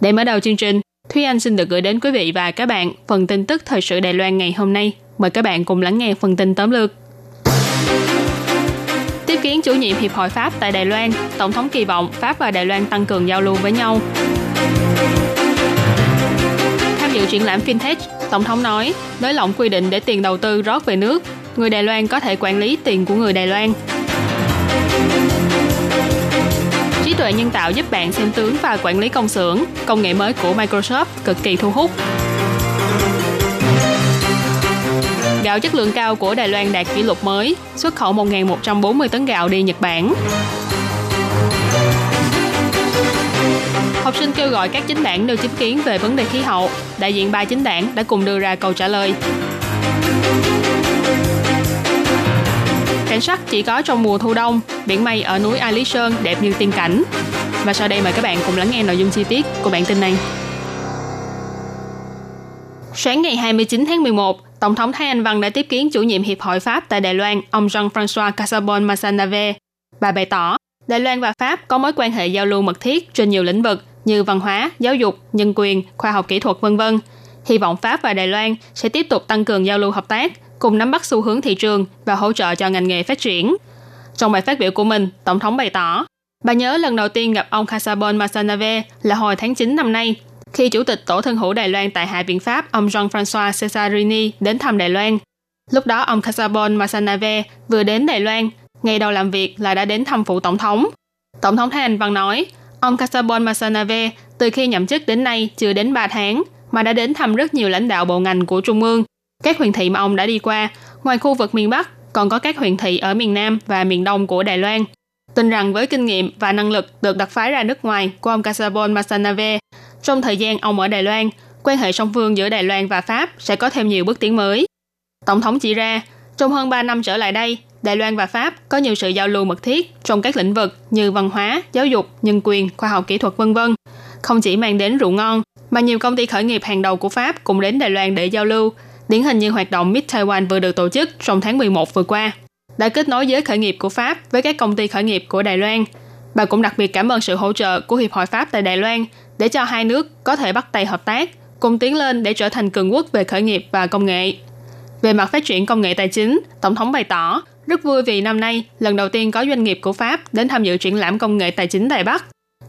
Để mở đầu chương trình, Thúy Anh xin được gửi đến quý vị và các bạn phần tin tức thời sự Đài Loan ngày hôm nay. Mời các bạn cùng lắng nghe phần tin tóm lược. Tiếp kiến chủ nhiệm Hiệp hội Pháp tại Đài Loan, Tổng thống kỳ vọng Pháp và Đài Loan tăng cường giao lưu với nhau. Tham dự triển lãm FinTech, Tổng thống nói, nới lỏng quy định để tiền đầu tư rót về nước, người Đài Loan có thể quản lý tiền của người Đài Loan. Tuệ nhân tạo giúp bạn xem tướng và quản lý công xưởng, công nghệ mới của Microsoft cực kỳ thu hút. Gạo chất lượng cao của Đài Loan đạt kỷ lục mới, xuất khẩu 1.140 tấn gạo đi Nhật Bản. Học sinh kêu gọi các chính đảng nêu chính kiến về vấn đề khí hậu. Đại diện ba chính đảng đã cùng đưa ra câu trả lời. Cảnh sắc chỉ có trong mùa thu đông, biển mây ở núi A Lý Sơn đẹp như tiên cảnh. Và sau đây mời các bạn cùng lắng nghe nội dung chi tiết của bản tin này. Sáng ngày 29 tháng 11, Tổng thống Thái Anh Văn đã tiếp kiến chủ nhiệm Hiệp hội Pháp tại Đài Loan, ông Jean-François Casabon Massanave. Bà bày tỏ, Đài Loan và Pháp có mối quan hệ giao lưu mật thiết trên nhiều lĩnh vực như văn hóa, giáo dục, nhân quyền, khoa học kỹ thuật v.v. Hy vọng Pháp và Đài Loan sẽ tiếp tục tăng cường giao lưu hợp tác, cùng nắm bắt xu hướng thị trường và hỗ trợ cho ngành nghề phát triển. Trong bài phát biểu của mình, Tổng thống bày tỏ, bà nhớ lần đầu tiên gặp ông Kasabon Masanave là hồi tháng 9 năm nay, khi Chủ tịch Tổ thân hữu Đài Loan tại Hạ viện Pháp ông Jean-François Cesarini đến thăm Đài Loan. Lúc đó ông Kasabon Masanave vừa đến Đài Loan, ngày đầu làm việc là đã đến thăm phụ tổng thống. Tổng thống Thái Anh Văn nói, ông Kasabon Masanave từ khi nhậm chức đến nay chưa đến 3 tháng mà đã đến thăm rất nhiều lãnh đạo bộ ngành của Trung ương. Các huyện thị mà ông đã đi qua, ngoài khu vực miền Bắc, còn có các huyện thị ở miền Nam và miền Đông của Đài Loan. Tin rằng với kinh nghiệm và năng lực được đặc phái ra nước ngoài của ông Casabon masanave trong thời gian ông ở Đài Loan, quan hệ song phương giữa Đài Loan và Pháp sẽ có thêm nhiều bước tiến mới. Tổng thống chỉ ra, trong hơn 3 năm trở lại đây, Đài Loan và Pháp có nhiều sự giao lưu mật thiết trong các lĩnh vực như văn hóa, giáo dục, nhân quyền, khoa học kỹ thuật v.v. Không chỉ mang đến rượu ngon, mà nhiều công ty khởi nghiệp hàng đầu của Pháp cũng đến Đài Loan để giao lưu, điển hình như hoạt động Mid Taiwan vừa được tổ chức trong tháng 11 vừa qua, đã kết nối giới khởi nghiệp của Pháp với các công ty khởi nghiệp của Đài Loan. Bà cũng đặc biệt cảm ơn sự hỗ trợ của Hiệp hội Pháp tại Đài Loan để cho hai nước có thể bắt tay hợp tác, cùng tiến lên để trở thành cường quốc về khởi nghiệp và công nghệ. Về mặt phát triển công nghệ tài chính, Tổng thống bày tỏ rất vui vì năm nay lần đầu tiên có doanh nghiệp của Pháp đến tham dự triển lãm công nghệ tài chính Đài Bắc.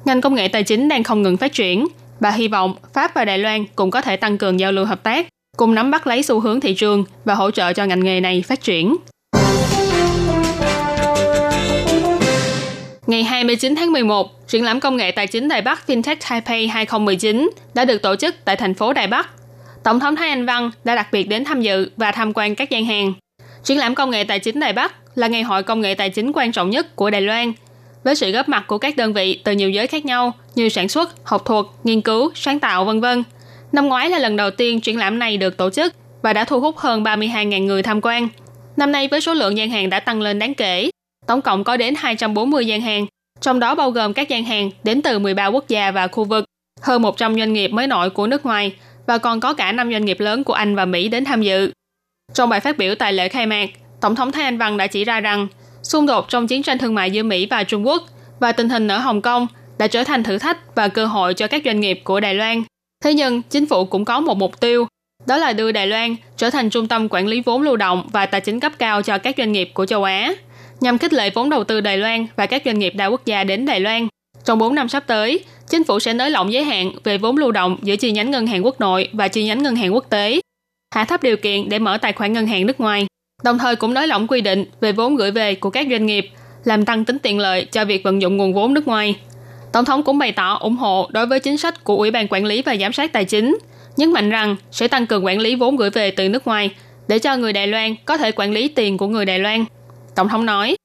Ngành công nghệ tài chính đang không ngừng phát triển. Bà hy vọng Pháp và Đài Loan cũng có thể tăng cường giao lưu hợp tác, cùng nắm bắt lấy xu hướng thị trường và hỗ trợ cho ngành nghề này phát triển. Ngày 29 tháng 11, triển lãm công nghệ tài chính Đài Bắc FinTech Taipei 2019 đã được tổ chức tại thành phố Đài Bắc. Tổng thống Thái Anh Văn đã đặc biệt đến tham dự và tham quan các gian hàng. Triển lãm công nghệ tài chính Đài Bắc là ngày hội công nghệ tài chính quan trọng nhất của Đài Loan, với sự góp mặt của các đơn vị từ nhiều giới khác nhau như sản xuất, học thuật, nghiên cứu, sáng tạo vân vân Năm ngoái là lần đầu tiên triển lãm này được tổ chức và đã thu hút hơn 32.000 người tham quan. Năm nay với số lượng gian hàng đã tăng lên đáng kể, tổng cộng có đến 240 gian hàng, trong đó bao gồm các gian hàng đến từ 13 quốc gia và khu vực, hơn 100 doanh nghiệp mới nổi của nước ngoài và còn có cả 5 doanh nghiệp lớn của Anh và Mỹ đến tham dự. Trong bài phát biểu tại lễ khai mạc, Tổng thống Thái Anh Văn đã chỉ ra rằng xung đột trong chiến tranh thương mại giữa Mỹ và Trung Quốc và tình hình ở Hồng Kông đã trở thành thử thách và cơ hội cho các doanh nghiệp của Đài Loan. Thế nhưng, chính phủ cũng có một mục tiêu, đó là đưa Đài Loan trở thành trung tâm quản lý vốn lưu động và tài chính cấp cao cho các doanh nghiệp của châu Á nhằm khích lệ vốn đầu tư Đài Loan và các doanh nghiệp đa quốc gia đến Đài Loan. Trong 4 năm sắp tới, chính phủ sẽ nới lỏng giới hạn về vốn lưu động giữa chi nhánh ngân hàng quốc nội và chi nhánh ngân hàng quốc tế, hạ thấp điều kiện để mở tài khoản ngân hàng nước ngoài, đồng thời cũng nới lỏng quy định về vốn gửi về của các doanh nghiệp, làm tăng tính tiện lợi cho việc vận dụng nguồn vốn nước ngoài. Tổng thống cũng bày tỏ ủng hộ đối với chính sách của Ủy ban Quản lý và Giám sát Tài chính, nhấn mạnh rằng sẽ tăng cường quản lý vốn gửi về từ nước ngoài để cho người Đài Loan có thể quản lý tiền của người Đài Loan. Tổng thống nói,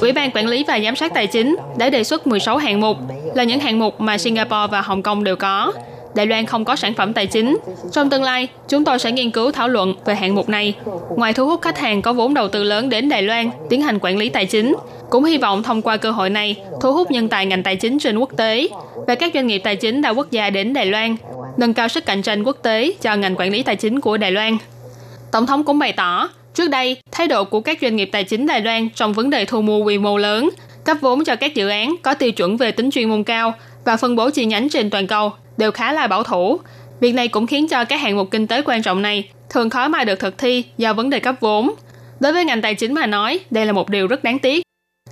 Ủy ban Quản lý và Giám sát Tài chính đã đề xuất 16 hạng mục là những hạng mục mà Singapore và Hồng Kông đều có. Đài Loan không có sản phẩm tài chính. Trong tương lai, chúng tôi sẽ nghiên cứu thảo luận về hạng mục này. Ngoài thu hút khách hàng có vốn đầu tư lớn đến Đài Loan tiến hành quản lý tài chính, cũng hy vọng thông qua cơ hội này thu hút nhân tài ngành tài chính trên quốc tế và các doanh nghiệp tài chính đa quốc gia đến Đài Loan, nâng cao sức cạnh tranh quốc tế cho ngành quản lý tài chính của Đài Loan. Tổng thống cũng bày tỏ, trước đây, thái độ của các doanh nghiệp tài chính Đài Loan trong vấn đề thu mua quy mô lớn, cấp vốn cho các dự án có tiêu chuẩn về tính chuyên môn cao và phân bố chi nhánh trên toàn cầu đều khá là bảo thủ. Việc này cũng khiến cho các hạng mục kinh tế quan trọng này thường khó mà được thực thi do vấn đề cấp vốn. Đối với ngành tài chính mà nói, đây là một điều rất đáng tiếc.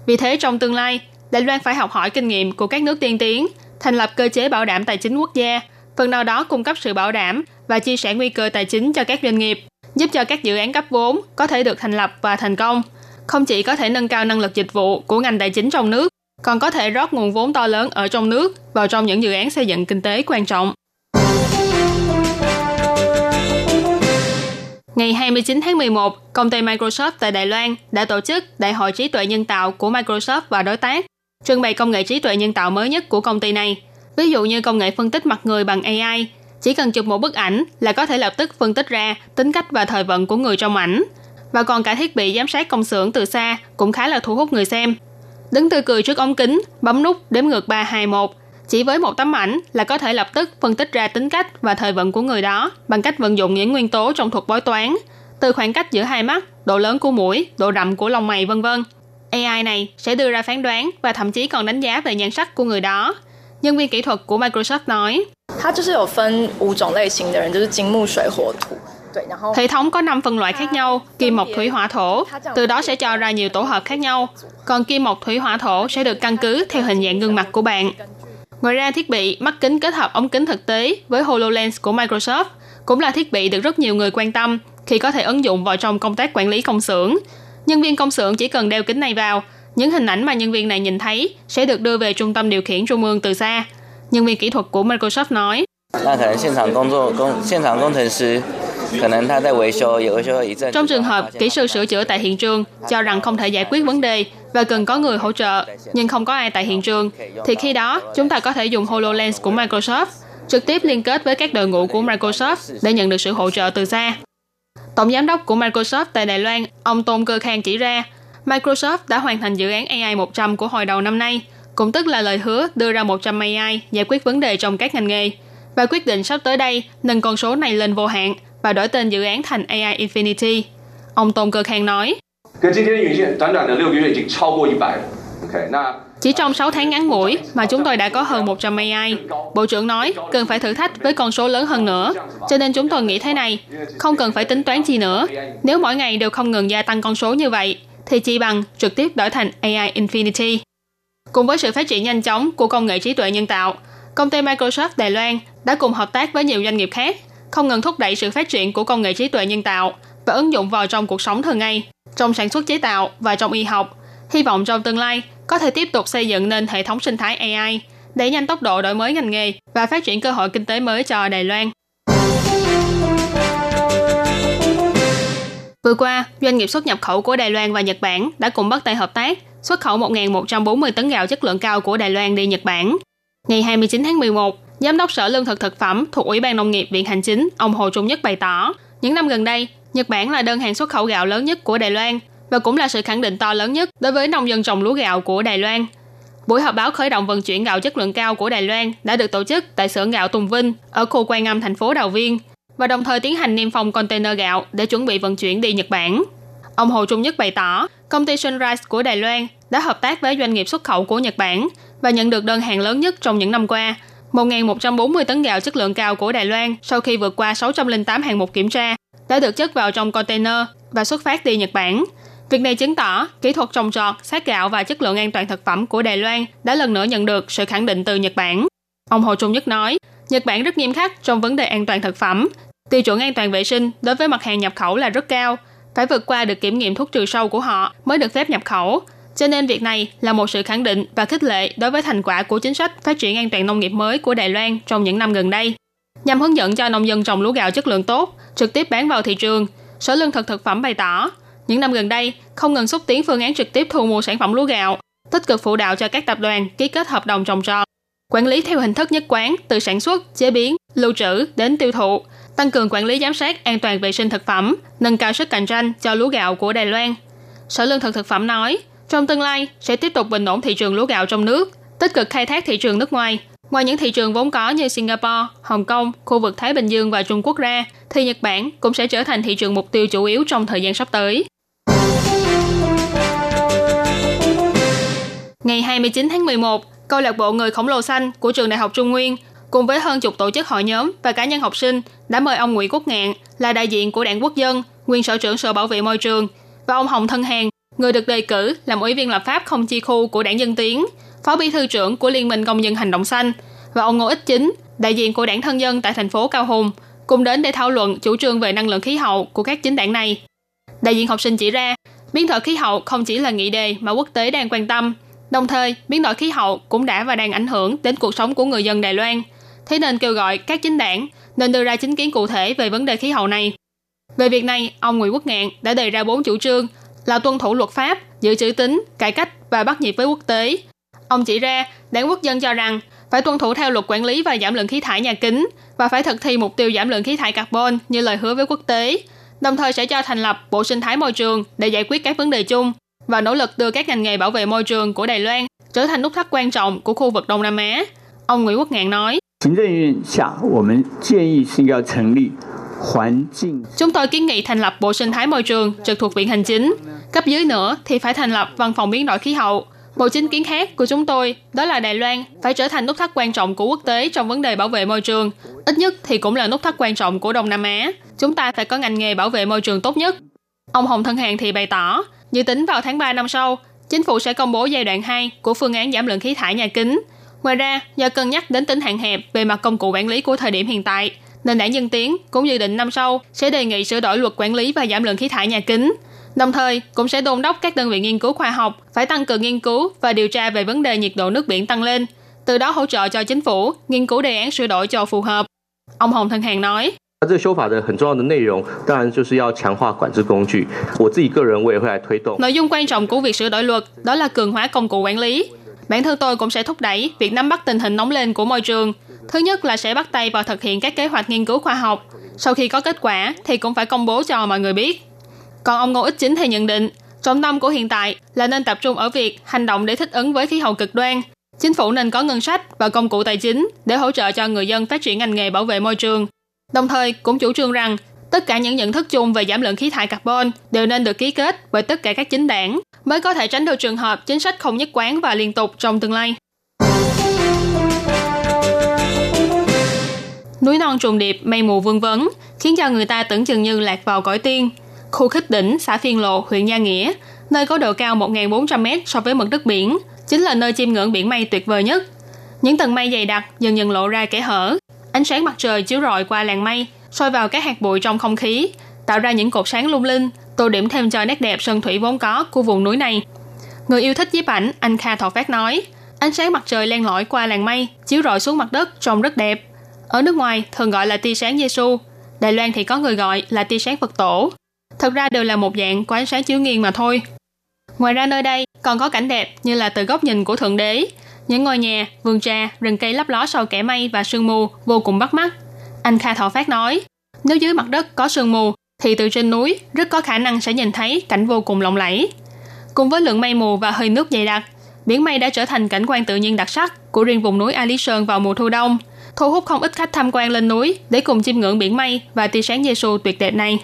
Vì thế trong tương lai, Đài Loan phải học hỏi kinh nghiệm của các nước tiên tiến, thành lập cơ chế bảo đảm tài chính quốc gia, phần nào đó cung cấp sự bảo đảm và chia sẻ nguy cơ tài chính cho các doanh nghiệp, giúp cho các dự án cấp vốn có thể được thành lập và thành công. Không chỉ có thể nâng cao năng lực dịch vụ của ngành tài chính trong nước, còn có thể rót nguồn vốn to lớn ở trong nước vào trong những dự án xây dựng kinh tế quan trọng. Ngày 29 tháng 11, công ty Microsoft tại Đài Loan đã tổ chức Đại hội trí tuệ nhân tạo của Microsoft và đối tác, trưng bày công nghệ trí tuệ nhân tạo mới nhất của công ty này. Ví dụ như công nghệ phân tích mặt người bằng AI, chỉ cần chụp một bức ảnh là có thể lập tức phân tích ra tính cách và thời vận của người trong ảnh. Và còn cả thiết bị giám sát công xưởng từ xa cũng khá là thu hút người xem. Đứng tươi cười trước ống kính, bấm nút đếm ngược 321. Chỉ với một tấm ảnh là có thể lập tức phân tích ra tính cách và thời vận của người đó bằng cách vận dụng những nguyên tố trong thuật bói toán, từ khoảng cách giữa hai mắt, độ lớn của mũi, độ rậm của lông mày vân vân. AI này sẽ đưa ra phán đoán và thậm chí còn đánh giá về nhan sắc của người đó. Nhân viên kỹ thuật của Microsoft nói, Hệ thống có 5 phân loại khác nhau, kim mộc thủy hỏa thổ, từ đó sẽ cho ra nhiều tổ hợp khác nhau. Còn kim mộc thủy hỏa thổ sẽ được căn cứ theo hình dạng gương mặt của bạn. Ngoài ra, thiết bị mắt kính kết hợp ống kính thực tế với HoloLens của Microsoft cũng là thiết bị được rất nhiều người quan tâm khi có thể ứng dụng vào trong công tác quản lý công xưởng. Nhân viên công xưởng chỉ cần đeo kính này vào, những hình ảnh mà nhân viên này nhìn thấy sẽ được đưa về trung tâm điều khiển trung ương từ xa. Nhân viên kỹ thuật của Microsoft nói. Trong trường hợp kỹ sư sửa chữa tại hiện trường cho rằng không thể giải quyết vấn đề và cần có người hỗ trợ, nhưng không có ai tại hiện trường, thì khi đó chúng ta có thể dùng HoloLens của Microsoft trực tiếp liên kết với các đội ngũ của Microsoft để nhận được sự hỗ trợ từ xa. Tổng giám đốc của Microsoft tại Đài Loan, ông Tôn Cơ Khang chỉ ra, Microsoft đã hoàn thành dự án AI 100 của hồi đầu năm nay, cũng tức là lời hứa đưa ra 100 AI giải quyết vấn đề trong các ngành nghề. Và quyết định sắp tới đây nâng con số này lên vô hạn và đổi tên dự án thành AI Infinity. Ông Tôn Cơ Khang nói. Chỉ trong 6 tháng ngắn ngủi mà chúng tôi đã có hơn 100 AI. Bộ trưởng nói cần phải thử thách với con số lớn hơn nữa. Cho nên chúng tôi nghĩ thế này, không cần phải tính toán chi nữa. Nếu mỗi ngày đều không ngừng gia tăng con số như vậy, thì chỉ bằng trực tiếp đổi thành AI Infinity. Cùng với sự phát triển nhanh chóng của công nghệ trí tuệ nhân tạo, công ty Microsoft Đài Loan đã cùng hợp tác với nhiều doanh nghiệp khác không ngừng thúc đẩy sự phát triển của công nghệ trí tuệ nhân tạo và ứng dụng vào trong cuộc sống thường ngày, trong sản xuất chế tạo và trong y học. Hy vọng trong tương lai có thể tiếp tục xây dựng nên hệ thống sinh thái AI, đẩy nhanh tốc độ đổi mới ngành nghề và phát triển cơ hội kinh tế mới cho Đài Loan. Vừa qua, doanh nghiệp xuất nhập khẩu của Đài Loan và Nhật Bản đã cùng bắt tay hợp tác xuất khẩu 1.140 tấn gạo chất lượng cao của Đài Loan đi Nhật Bản. Ngày 29 tháng 11, Giám đốc Sở Lương thực Thực phẩm thuộc Ủy ban Nông nghiệp Viện Hành Chính, ông Hồ Trung Nhất bày tỏ, những năm gần đây, Nhật Bản là đơn hàng xuất khẩu gạo lớn nhất của Đài Loan và cũng là sự khẳng định to lớn nhất đối với nông dân trồng lúa gạo của Đài Loan. Buổi họp báo khởi động vận chuyển gạo chất lượng cao của Đài Loan đã được tổ chức tại xưởng gạo Tùng Vinh ở khu Quan Âm thành phố Đào Viên và đồng thời tiến hành niêm phong container gạo để chuẩn bị vận chuyển đi Nhật Bản. Ông Hồ Trung Nhất bày tỏ, công ty Sunrise của Đài Loan đã hợp tác với doanh nghiệp xuất khẩu của Nhật Bản và nhận được đơn hàng lớn nhất trong những năm qua, 1.140 tấn gạo chất lượng cao của Đài Loan sau khi vượt qua 608 hạng mục kiểm tra đã được chất vào trong container và xuất phát đi Nhật Bản. Việc này chứng tỏ kỹ thuật trồng trọt, sát gạo và chất lượng an toàn thực phẩm của Đài Loan đã lần nữa nhận được sự khẳng định từ Nhật Bản. Ông Hồ Trung Nhất nói, Nhật Bản rất nghiêm khắc trong vấn đề an toàn thực phẩm. Tiêu chuẩn an toàn vệ sinh đối với mặt hàng nhập khẩu là rất cao, phải vượt qua được kiểm nghiệm thuốc trừ sâu của họ mới được phép nhập khẩu. Cho nên việc này là một sự khẳng định và khích lệ đối với thành quả của chính sách phát triển an toàn nông nghiệp mới của Đài Loan trong những năm gần đây. Nhằm hướng dẫn cho nông dân trồng lúa gạo chất lượng tốt, trực tiếp bán vào thị trường, Sở Lương thực Thực phẩm bày tỏ, những năm gần đây không ngừng xúc tiến phương án trực tiếp thu mua sản phẩm lúa gạo, tích cực phụ đạo cho các tập đoàn ký kết hợp đồng trồng trọt, quản lý theo hình thức nhất quán từ sản xuất, chế biến, lưu trữ đến tiêu thụ, tăng cường quản lý giám sát an toàn vệ sinh thực phẩm, nâng cao sức cạnh tranh cho lúa gạo của Đài Loan. Sở Lương thực Thực phẩm nói, trong tương lai sẽ tiếp tục bình ổn thị trường lúa gạo trong nước, tích cực khai thác thị trường nước ngoài. Ngoài những thị trường vốn có như Singapore, Hồng Kông, khu vực Thái Bình Dương và Trung Quốc ra, thì Nhật Bản cũng sẽ trở thành thị trường mục tiêu chủ yếu trong thời gian sắp tới. Ngày 29 tháng 11, câu lạc bộ Người khổng lồ xanh của trường Đại học Trung Nguyên cùng với hơn chục tổ chức hội nhóm và cá nhân học sinh đã mời ông Nguyễn Quốc Ngạn là đại diện của Đảng Quốc dân, nguyên sở trưởng Sở Bảo vệ Môi trường và ông Hồng Thân Hàng, người được đề cử làm ủy viên lập pháp không chi khu của Đảng Dân Tiến, phó bí thư trưởng của Liên minh Công dân Hành động xanh và ông Ngô Ích Chính, đại diện của Đảng Thân dân tại thành phố Cao Hùng, cùng đến để thảo luận chủ trương về năng lượng khí hậu của các chính đảng này. Đại diện học sinh chỉ ra, biến đổi khí hậu không chỉ là nghị đề mà quốc tế đang quan tâm, đồng thời biến đổi khí hậu cũng đã và đang ảnh hưởng đến cuộc sống của người dân Đài Loan. Thế nên kêu gọi các chính đảng nên đưa ra chính kiến cụ thể về vấn đề khí hậu này. Về việc này, ông Nguyễn Quốc Ngạn đã đề ra bốn chủ trương là tuân thủ luật pháp, giữ chữ tín, cải cách và bắt nhịp với quốc tế. Ông chỉ ra, đảng quốc dân cho rằng phải tuân thủ theo luật quản lý và giảm lượng khí thải nhà kính và phải thực thi mục tiêu giảm lượng khí thải carbon như lời hứa với quốc tế, đồng thời sẽ cho thành lập bộ sinh thái môi trường để giải quyết các vấn đề chung và nỗ lực đưa các ngành nghề bảo vệ môi trường của Đài Loan trở thành nút thắt quan trọng của khu vực Đông Nam Á. Ông Nguyễn Quốc Ngạn nói, Chúng tôi kiến nghị thành lập Bộ Sinh thái Môi trường trực thuộc Viện Hành Chính. Cấp dưới nữa thì phải thành lập Văn phòng biến đổi khí hậu. Bộ chính kiến khác của chúng tôi đó là Đài Loan phải trở thành nút thắt quan trọng của quốc tế trong vấn đề bảo vệ môi trường. Ít nhất thì cũng là nút thắt quan trọng của Đông Nam Á. Chúng ta phải có ngành nghề bảo vệ môi trường tốt nhất. Ông Hồng Thân Hàng thì bày tỏ, dự tính vào tháng 3 năm sau, chính phủ sẽ công bố giai đoạn 2 của phương án giảm lượng khí thải nhà kính. Ngoài ra, do cân nhắc đến tính hạn hẹp về mặt công cụ quản lý của thời điểm hiện tại, nên đảng Dân Tiến cũng dự định năm sau sẽ đề nghị sửa đổi luật quản lý và giảm lượng khí thải nhà kính. Đồng thời, cũng sẽ đôn đốc các đơn vị nghiên cứu khoa học phải tăng cường nghiên cứu và điều tra về vấn đề nhiệt độ nước biển tăng lên, từ đó hỗ trợ cho chính phủ nghiên cứu đề án sửa đổi cho phù hợp. Ông Hồng Thân Hàng nói, 这个修法的很重要的内容，当然就是要强化管制工具。我自己个人我也会来推动。 Nội dung quan trọng của việc sửa đổi luật đó là cường hóa công cụ quản lý. Bản thân tôi cũng sẽ thúc đẩy việc nắm bắt tình hình nóng lên của môi trường. Thứ nhất là sẽ bắt tay vào thực hiện các kế hoạch nghiên cứu khoa học. Sau khi có kết quả thì cũng phải công bố cho mọi người biết. Còn ông Ngô Ích Chính thì nhận định, trọng tâm của hiện tại là nên tập trung ở việc hành động để thích ứng với khí hậu cực đoan. Chính phủ nên có ngân sách và công cụ tài chính để hỗ trợ cho người dân phát triển ngành nghề bảo vệ môi trường. Đồng thời cũng chủ trương rằng tất cả những nhận thức chung về giảm lượng khí thải carbon đều nên được ký kết bởi tất cả các chính đảng mới có thể tránh được trường hợp chính sách không nhất quán và liên tục trong tương lai. Núi non trùng điệp, mây mù vương vấn, khiến cho người ta tưởng chừng như lạc vào cõi tiên. Khu khích đỉnh, xã Phiên Lộ, huyện Gia Nghĩa, nơi có độ cao 1.400m so với mực nước biển, chính là nơi chiêm ngưỡng biển mây tuyệt vời nhất. Những tầng mây dày đặc dần dần lộ ra kẽ hở, ánh sáng mặt trời chiếu rọi qua làn mây, soi vào các hạt bụi trong không khí, tạo ra những cột sáng lung linh, tô điểm thêm cho nét đẹp sơn thủy vốn có của vùng núi này. Người yêu thích nhiếp ảnh, anh Kha Thọ Phát nói, ánh sáng mặt trời len lỏi qua làn mây, chiếu rọi xuống mặt đất trông rất đẹp. Ở nước ngoài thường gọi là tia sáng Giêsu, Đài Loan thì có người gọi là tia sáng Phật tổ. Thật ra đều là một dạng của ánh sáng chiếu nghiêng mà thôi. Ngoài ra nơi đây còn có cảnh đẹp như là từ góc nhìn của Thượng Đế, những ngôi nhà, vườn trà, rừng cây lấp ló sau kẻ mây và sương mù vô cùng bắt mắt. Anh Kha Thọ Phát nói, nếu dưới mặt đất có sương mù, thì từ trên núi rất có khả năng sẽ nhìn thấy cảnh vô cùng lộng lẫy. Cùng với lượng mây mù và hơi nước dày đặc, biển mây đã trở thành cảnh quan tự nhiên đặc sắc của riêng vùng núi A Lý Sơn vào mùa thu đông, thu hút không ít khách tham quan lên núi để cùng chiêm ngưỡng biển mây và tia sáng Giêsu tuyệt đẹp này.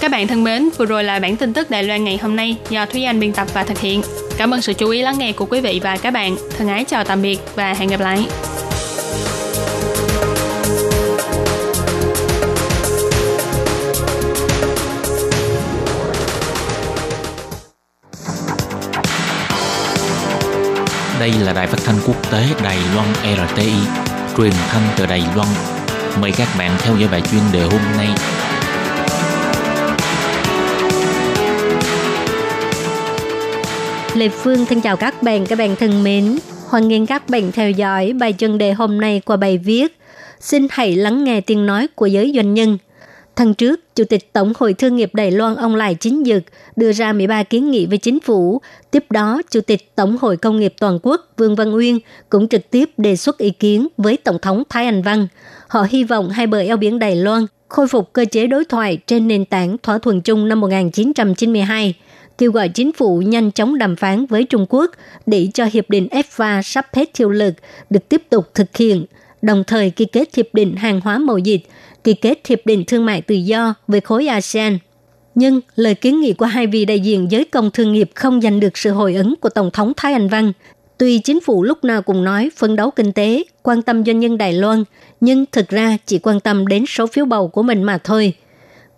Các bạn thân mến, vừa rồi là bản tin tức Đài Loan ngày hôm nay do Thúy Anh biên tập và thực hiện. Cảm ơn sự chú ý lắng nghe của quý vị và các bạn. Thân ái chào tạm biệt và hẹn gặp lại. Đây là đài phát thanh quốc tế Đài Loan RTI, truyền thanh từ Đài Loan. Mời các bạn theo dõi bài chuyên đề hôm nay. Lê Phương thân chào các bạn, các bạn thân mến. Hoan nghênh các bạn theo dõi bài chuyên đề hôm nay qua bài viết Xin hãy lắng nghe tiếng nói của giới doanh nhân – Tháng trước, Chủ tịch Tổng hội Thương nghiệp Đài Loan ông Lại Chính Dực đưa ra 13 kiến nghị với chính phủ. Tiếp đó, Chủ tịch Tổng hội Công nghiệp Toàn quốc Vương Văn Uyên cũng trực tiếp đề xuất ý kiến với Tổng thống Thái Anh Văn. Họ hy vọng hai bờ eo biển Đài Loan khôi phục cơ chế đối thoại trên nền tảng thỏa thuận chung năm 1992, kêu gọi chính phủ nhanh chóng đàm phán với Trung Quốc để cho hiệp định EFTA sắp hết hiệu lực được tiếp tục thực hiện, đồng thời ký kết hiệp định hàng hóa mậu dịch ký kết hiệp định thương mại tự do với khối ASEAN. Nhưng lời kiến nghị của hai vị đại diện giới công thương nghiệp không giành được sự hồi ứng của Tổng thống Thái Anh Văn. Tuy chính phủ lúc nào cũng nói phấn đấu kinh tế, quan tâm doanh nhân Đài Loan, nhưng thực ra chỉ quan tâm đến số phiếu bầu của mình mà thôi.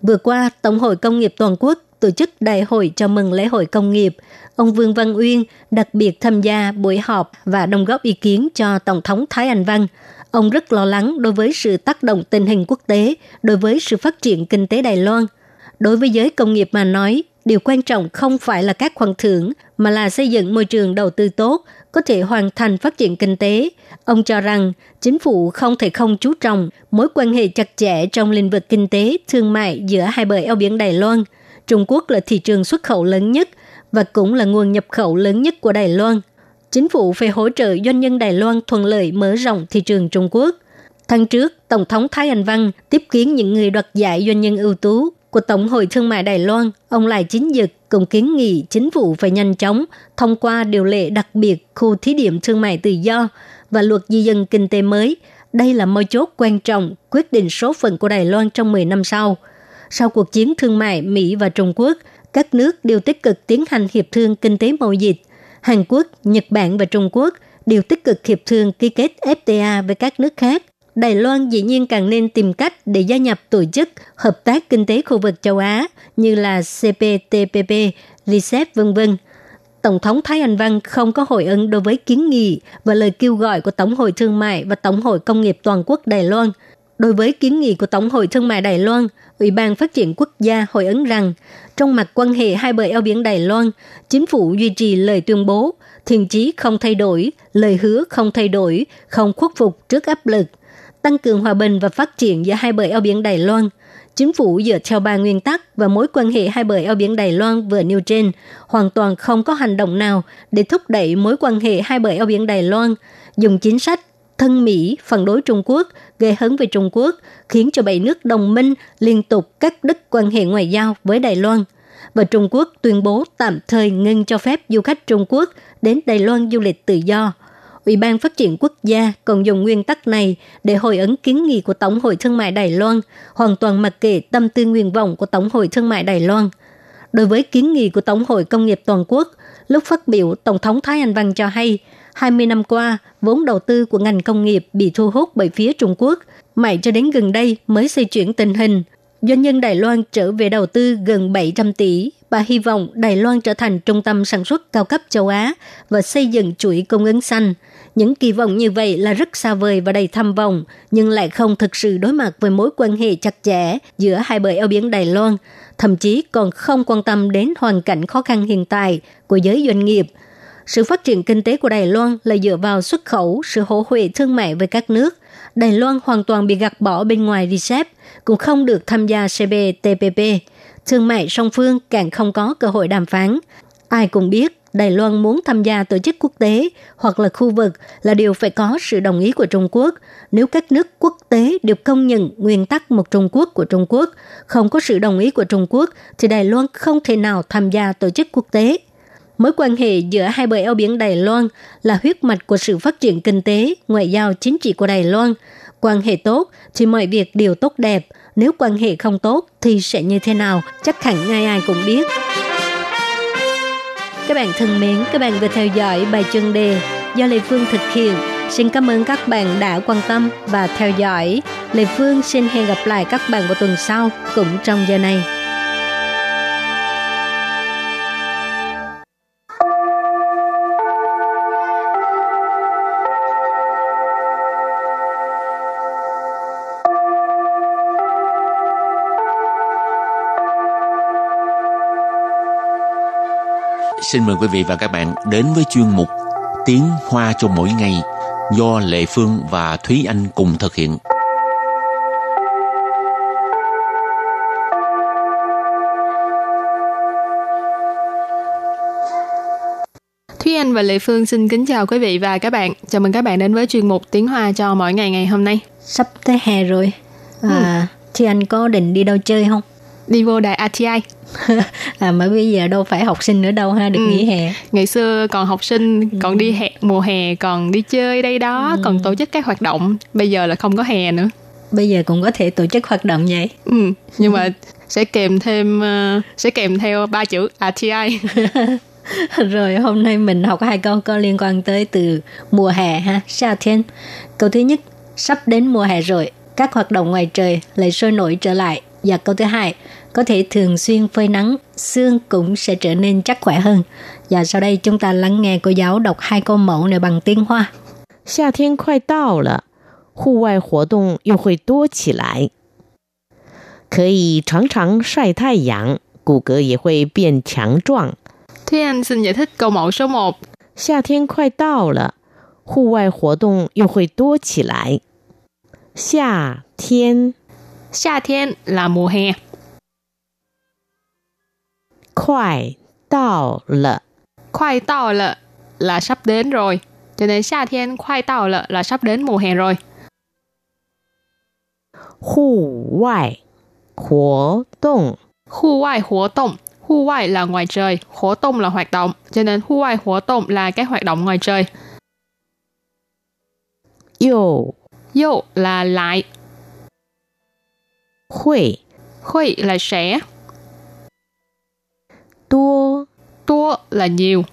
Vừa qua, Tổng hội Công nghiệp Toàn quốc tổ chức đại hội chào mừng lễ hội công nghiệp. Ông Vương Văn Uyên đặc biệt tham gia buổi họp và đóng góp ý kiến cho Tổng thống Thái Anh Văn – Ông rất lo lắng đối với sự tác động tình hình quốc tế, đối với sự phát triển kinh tế Đài Loan. Đối với giới công nghiệp mà nói, điều quan trọng không phải là các khoản thưởng, mà là xây dựng môi trường đầu tư tốt, có thể hoàn thành phát triển kinh tế. Ông cho rằng chính phủ không thể không chú trọng mối quan hệ chặt chẽ trong lĩnh vực kinh tế, thương mại giữa hai bờ eo biển Đài Loan. Trung Quốc là thị trường xuất khẩu lớn nhất và cũng là nguồn nhập khẩu lớn nhất của Đài Loan – chính phủ phải hỗ trợ doanh nhân Đài Loan thuận lợi mở rộng thị trường Trung Quốc. Tháng trước, Tổng thống Thái Anh Văn tiếp kiến những người đoạt giải doanh nhân ưu tú của Tổng hội Thương mại Đài Loan, ông Lại Chính Dực cũng kiến nghị chính phủ phải nhanh chóng thông qua điều lệ đặc biệt khu thí điểm thương mại tự do và luật di dân kinh tế mới. Đây là mấu chốt quan trọng quyết định số phận của Đài Loan trong 10 năm sau. Sau cuộc chiến thương mại Mỹ và Trung Quốc, các nước đều tích cực tiến hành hiệp thương kinh tế mậu dịch – Hàn Quốc, Nhật Bản và Trung Quốc đều tích cực hiệp thương ký kết FTA với các nước khác. Đài Loan dĩ nhiên càng nên tìm cách để gia nhập tổ chức hợp tác kinh tế khu vực châu Á như là CPTPP, RCEP v.v. Tổng thống Thái Anh Văn không có hồi ứng đối với kiến nghị và lời kêu gọi của Tổng hội Thương mại và Tổng hội Công nghiệp Toàn quốc Đài Loan. Đối với kiến nghị của Tổng hội Thương mại Đài Loan, Ủy ban Phát triển Quốc gia hồi ứng rằng trong mặt quan hệ hai bờ eo biển Đài Loan, chính phủ duy trì lời tuyên bố, thiền chí không thay đổi, lời hứa không thay đổi, không khuất phục trước áp lực, tăng cường hòa bình và phát triển giữa hai bờ eo biển Đài Loan. Chính phủ dựa theo ba nguyên tắc và mối quan hệ hai bờ eo biển Đài Loan vừa nêu trên, hoàn toàn không có hành động nào để thúc đẩy mối quan hệ hai bờ eo biển Đài Loan, dùng chính sách thân Mỹ phản đối Trung Quốc, gây hấn về Trung Quốc, khiến cho bảy nước đồng minh liên tục cắt đứt quan hệ ngoại giao với Đài Loan. Và Trung Quốc tuyên bố tạm thời ngưng cho phép du khách Trung Quốc đến Đài Loan du lịch tự do. Ủy ban Phát triển Quốc gia còn dùng nguyên tắc này để hồi ứng kiến nghị của Tổng hội Thương mại Đài Loan, hoàn toàn mặc kệ tâm tư nguyện vọng của Tổng hội Thương mại Đài Loan. Đối với kiến nghị của Tổng hội Công nghiệp Toàn quốc, lúc phát biểu, Tổng thống Thái Anh Văn cho hay – 20 năm qua, vốn đầu tư của ngành công nghiệp bị thu hút bởi phía Trung Quốc. Mãi cho đến gần đây mới xoay chuyển tình hình. Doanh nhân Đài Loan trở về đầu tư gần 700 tỷ. Bà hy vọng Đài Loan trở thành trung tâm sản xuất cao cấp châu Á và xây dựng chuỗi cung ứng xanh. Những kỳ vọng như vậy là rất xa vời và đầy tham vọng, nhưng lại không thực sự đối mặt với mối quan hệ chặt chẽ giữa hai bờ eo biển Đài Loan, thậm chí còn không quan tâm đến hoàn cảnh khó khăn hiện tại của giới doanh nghiệp – sự phát triển kinh tế của Đài Loan là dựa vào xuất khẩu, sự hỗ huệ thương mại với các nước. Đài Loan hoàn toàn bị gạt bỏ bên ngoài RCEP, cũng không được tham gia CPTPP. Thương mại song phương càng không có cơ hội đàm phán. Ai cũng biết Đài Loan muốn tham gia tổ chức quốc tế hoặc là khu vực là điều phải có sự đồng ý của Trung Quốc. Nếu các nước quốc tế đều công nhận nguyên tắc một Trung Quốc của Trung Quốc, không có sự đồng ý của Trung Quốc, thì Đài Loan không thể nào tham gia tổ chức quốc tế. Mối quan hệ giữa hai bờ eo biển Đài Loan là huyết mạch của sự phát triển kinh tế, ngoại giao, chính trị của Đài Loan. Quan hệ tốt thì mọi việc đều tốt đẹp, nếu quan hệ không tốt thì sẽ như thế nào, chắc hẳn ngay ai cũng biết. Các bạn thân mến, các bạn vừa theo dõi bài chân đề do Lê Phương thực hiện. Xin cảm ơn các bạn đã quan tâm và theo dõi. Lê Phương xin hẹn gặp lại các bạn vào tuần sau cũng trong giờ này. Xin mời quý vị và các bạn đến với chuyên mục Tiếng Hoa cho mỗi ngày do Lệ Phương và Thúy Anh cùng thực hiện. Thúy Anh và Lệ Phương xin kính chào quý vị và các bạn. Chào mừng các bạn đến với chuyên mục Tiếng Hoa cho mỗi ngày ngày hôm nay. Sắp tới hè rồi. À, ừ. Thì anh có định đi đâu chơi không? Đi vô đài RTI. à mà bây giờ đâu phải học sinh nữa đâu ha, được ừ. nghỉ hè. Ngày xưa còn học sinh, ừ. còn đi hè, mùa hè còn đi chơi đây đó, ừ. còn tổ chức các hoạt động. Bây giờ là không có hè nữa. Bây giờ cũng có thể tổ chức hoạt động vậy. Ừ, nhưng mà sẽ kèm thêm uh, sẽ kèm theo ba chữ RTI. rồi hôm nay mình học hai câu có liên quan tới từ mùa hè ha, Sa thiên. Câu thứ nhất, sắp đến mùa hè rồi, các hoạt động ngoài trời lại sôi nổi trở lại. Và câu thứ hai, có thể thường xuyên phơi nắng, xương cũng sẽ trở nên chắc khỏe hơn. Và sau đây chúng ta lắng nghe cô giáo đọc hai câu mẫu này bằng tiếng Hoa. 夏天快到了，户外活动又会多起来，可以常常晒太阳，骨骼也会变强壮。Thúy Anh xin giải thích câu mẫu số 1. 夏天快到了，户外活动又会多起来。夏天， 夏天 là mùa hè. 快到了，快到了 là sắp đến rồi. Cho nên 夏天快到了 là sắp đến mùa hè rồi. 户外活动，户外活动 Hu ngoại là ngoài trời, hoạt động là hoạt động, cho nên hu ngoại hoạt động là các hoạt động ngoài trời. Yo Yo là lại. Hui Hui là sẽ. Tua Tua là nhiều.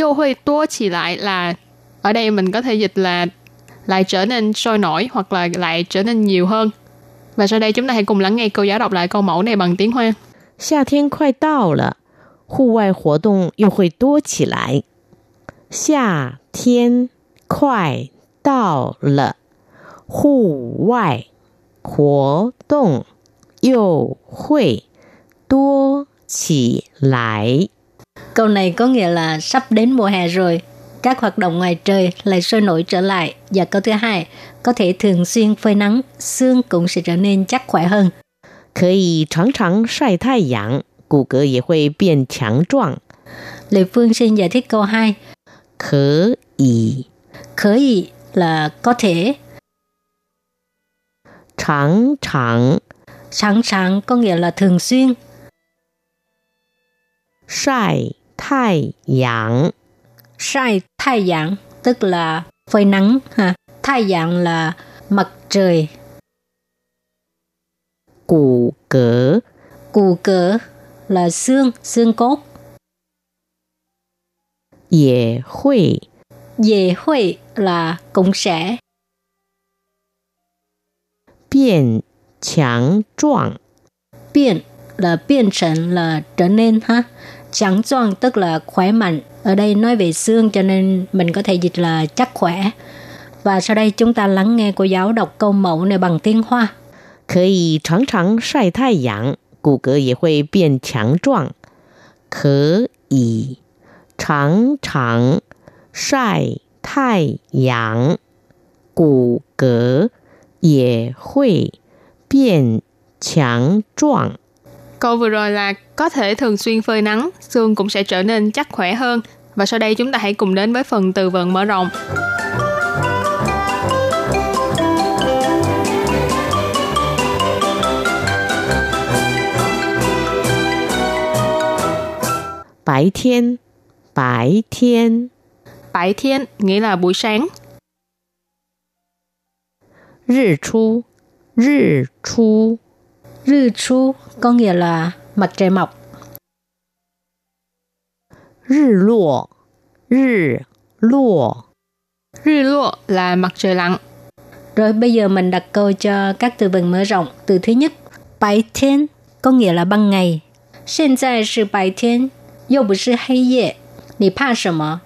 Yo hui tua chỉ lại là ở đây mình có thể dịch là lại trở nên sôi nổi hoặc là lại trở nên nhiều hơn. Và sau đây chúng ta hãy cùng lắng nghe cô giáo đọc lại câu mẫu này bằng tiếng Hoa. 夏天快到了，户外活动又会多起来。夏天快到了，户外 活动又会多起来。Câu này có nghĩa là sắp đến mùa hè rồi, các hoạt động ngoài trời lại sôi nổi trở lại. Và câu thứ hai, có thể thường xuyên phơi nắng, xương cũng sẽ trở nên chắc khỏe hơn. 可以常常晒太阳，骨骼也会变强壮。Lê Phương xin giải thích câu 2. 可以，可以 là có thể. 常常，常常 có nghĩa là thường xuyên. 晒太阳，晒太阳 tức là phơi nắng ha. Thái阳 là mặt trời Củ cỡ Củ cỡ là xương, xương cốt. Dễ hội Dễ hội là cũng sẽ. Biến强壮 Biến là biến thành là trở nên ha.强壮tức là khỏe mạnh. Ở đây nói về xương cho nên mình có thể dịch là chắc khỏe. Và sau đây chúng ta lắng nghe cô giáo đọc câu mẫu này bằng tiếng Hoa. 可以常常晒太阳，骨骼也会变强壮。可以常常晒太阳，骨骼 也会变强壮。Câu vừa rồi là có thể thường xuyên phơi nắng, xương cũng sẽ trở nên chắc khỏe hơn. Và sau đây chúng ta hãy cùng đến với phần từ vựng mở rộng. 白天，白天，白天 nghĩa là buổi sáng. 日出，日出，日出 có nghĩa là mặt trời mọc. 日落，日落，日落 là mặt trời lặn. Rồi bây giờ mình đặt câu cho các từ vựng mở rộng. Từ thứ nhất, 白天 có nghĩa là ban ngày. 现在是白天又不是黑夜，你怕什么？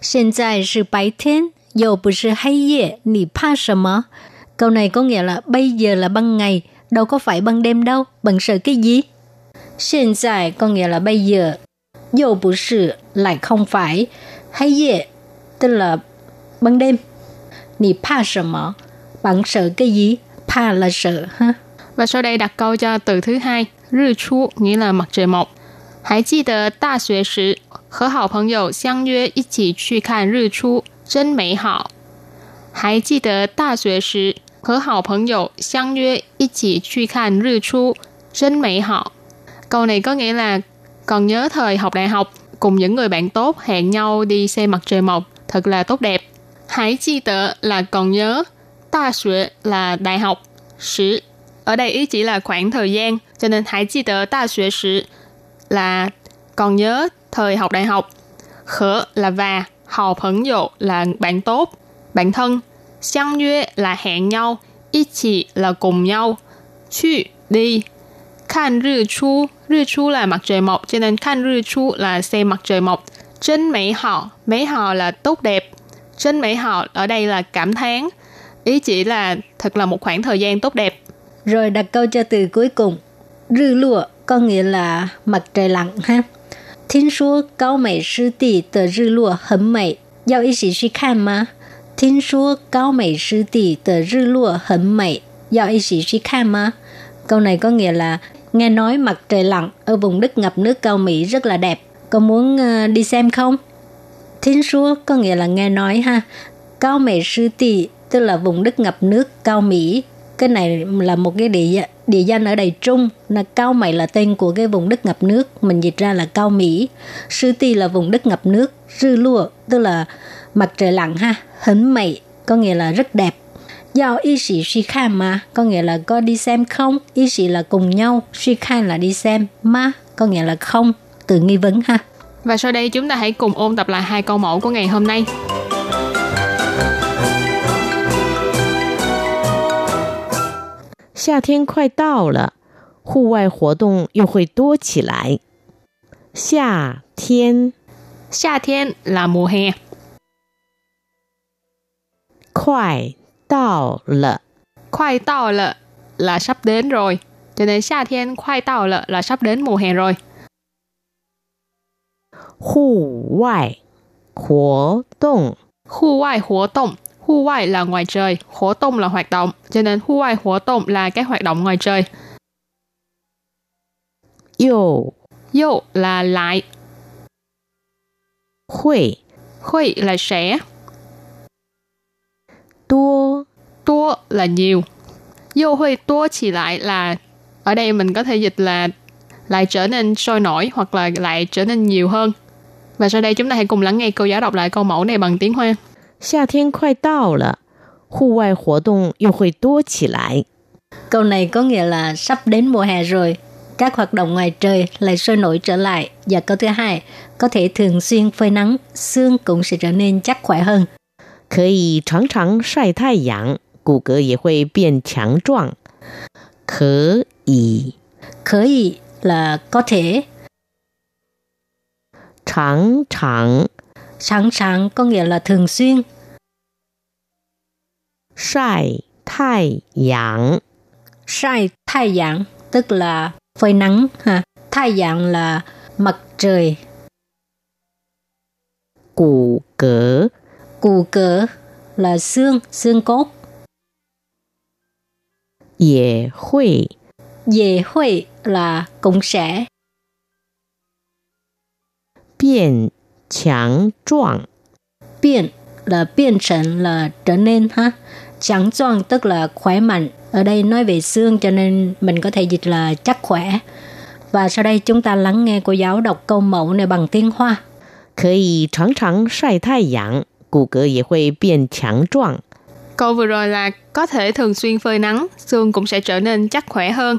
现在是白天，又不是黑夜，你怕什么 ？Câu này có nghĩa là bây giờ là ban ngày, đâu có phải ban đêm đâu, bạn sợ cái gì? Hiện tại có nghĩa là bây giờ. Dâu bù sự lại không phải. Hay ye, tức là ban đêm. Nì pa sợ mỏ. Bạn sợ cái gì? Pa là sợ ha. Và sau đây đặt câu cho từ thứ hai, rư chu nghĩa là mặt trời mọc. 还记得大学时和好朋友相约一起去看日出，真美好。还记得大学时 和好朋友相约一起去看日出，真美好。Câu này có nghĩa là còn nhớ thời học đại học cùng những người bạn tốt hẹn nhau đi xem mặt trời mọc, thật là tốt đẹp. Hãy chi tờ là còn nhớ, ta xuế là đại học, sử ở đây ý chỉ là khoảng thời gian, cho nên hãy chi tờ ta xuế sử là còn nhớ thời học đại học, khở là và, hào phấn dụ là bạn tốt, bạn thân, xiang yue là hẹn nhau, ý chỉ là cùng nhau,去đi, Khan rư chu, rư chu là mặt trời mọc, cho nên khan rư chu là xem mặt trời mọc. Trên mỹ hào, mỹ hào là tốt đẹp. Trên mỹ hào ở đây là cảm thán. Ý chỉ là thật là một khoảng thời gian tốt đẹp. Rồi đặt câu cho từ cuối cùng. Rư lụa có nghĩa là mặt trời lặn ha. 听说高美湿地的日落很美，要一起去看吗？ 听说高美湿地的日落很美，要一起去看吗？Câu này có nghĩa là nghe nói mặt trời lặn ở vùng đất ngập nước cao Mỹ rất là đẹp. Có muốn uh, đi xem không? Thiên số có nghĩa là nghe nói ha. Cao Mỹ sư tì tức là vùng đất ngập nước cao Mỹ. Cái này là một cái địa địa danh ở Đài Trung. Là Cao mày là tên của cái vùng đất ngập nước. Mình dịch ra là Cao Mỹ. Sư Ti là vùng đất ngập nước. Sư lua tức là mặt trời lặn ha. Hấn mày có nghĩa là rất đẹp Giao y sĩ suy khan mà, có nghĩa là có đi xem không, y sĩ là cùng nhau, suy khan là đi xem, ma có nghĩa là không, từ nghi vấn ha. Và sau đây chúng ta hãy cùng ôn tập lại hai câu mẫu của ngày hôm nay. 夏天快到了，户外活动又会多起来。夏天，夏天 là mùa hè. 快到了，快到了 là sắp đến rồi. Cho nên 夏天快到了 là sắp đến mùa hè rồi. 户外活动，户外活动 Hu ngoại là ngoài trời, hoạt động là hoạt động, cho nên hu ngoại hoạt động là cái hoạt động ngoài trời. Yêu Yêu là lại. Hội Hội là sẽ. Tua Tua là nhiều. Yêu hội tua chỉ lại là ở đây mình có thể dịch là lại trở nên sôi nổi hoặc là lại trở nên nhiều hơn. Và sau đây chúng ta hãy cùng lắng nghe cô giáo đọc lại câu mẫu này bằng tiếng Hoa. 夏天快到了，户外活动又会多起来。 Câu này có nghĩa là sắp đến mùa hè rồi, các hoạt động ngoài trời lại sôi nổi trở lại. Và câu thứ hai, có thể thường xuyên phơi nắng, xương cũng sẽ trở nên chắc khỏe hơn. 可以常常晒太阳，骨骼也会变强壮。可以 Khởi ý là có thể, 常常 sẵn sàng có nghĩa là thường xuyên, 晒太阳， 晒太阳tức là phơi nắng ha. Thái阳là mặt trời, 骨骼 cù cỡ là xương, xương cốt, 也会 về hội là cũng sẽ, 变 强壮。 biến là biến thành là trở nên ha. Chẳng choang tức là khỏe mạnh. Ở đây nói về xương cho nên mình có thể dịch là chắc khỏe. Và sau đây chúng ta lắng nghe cô giáo đọc câu mẫu này bằng tiếng Hoa. 可以常常晒太阳，骨骼也会变强壮。 Câu vừa rồi là có thể thường xuyên phơi nắng, xương cũng sẽ trở nên chắc khỏe hơn.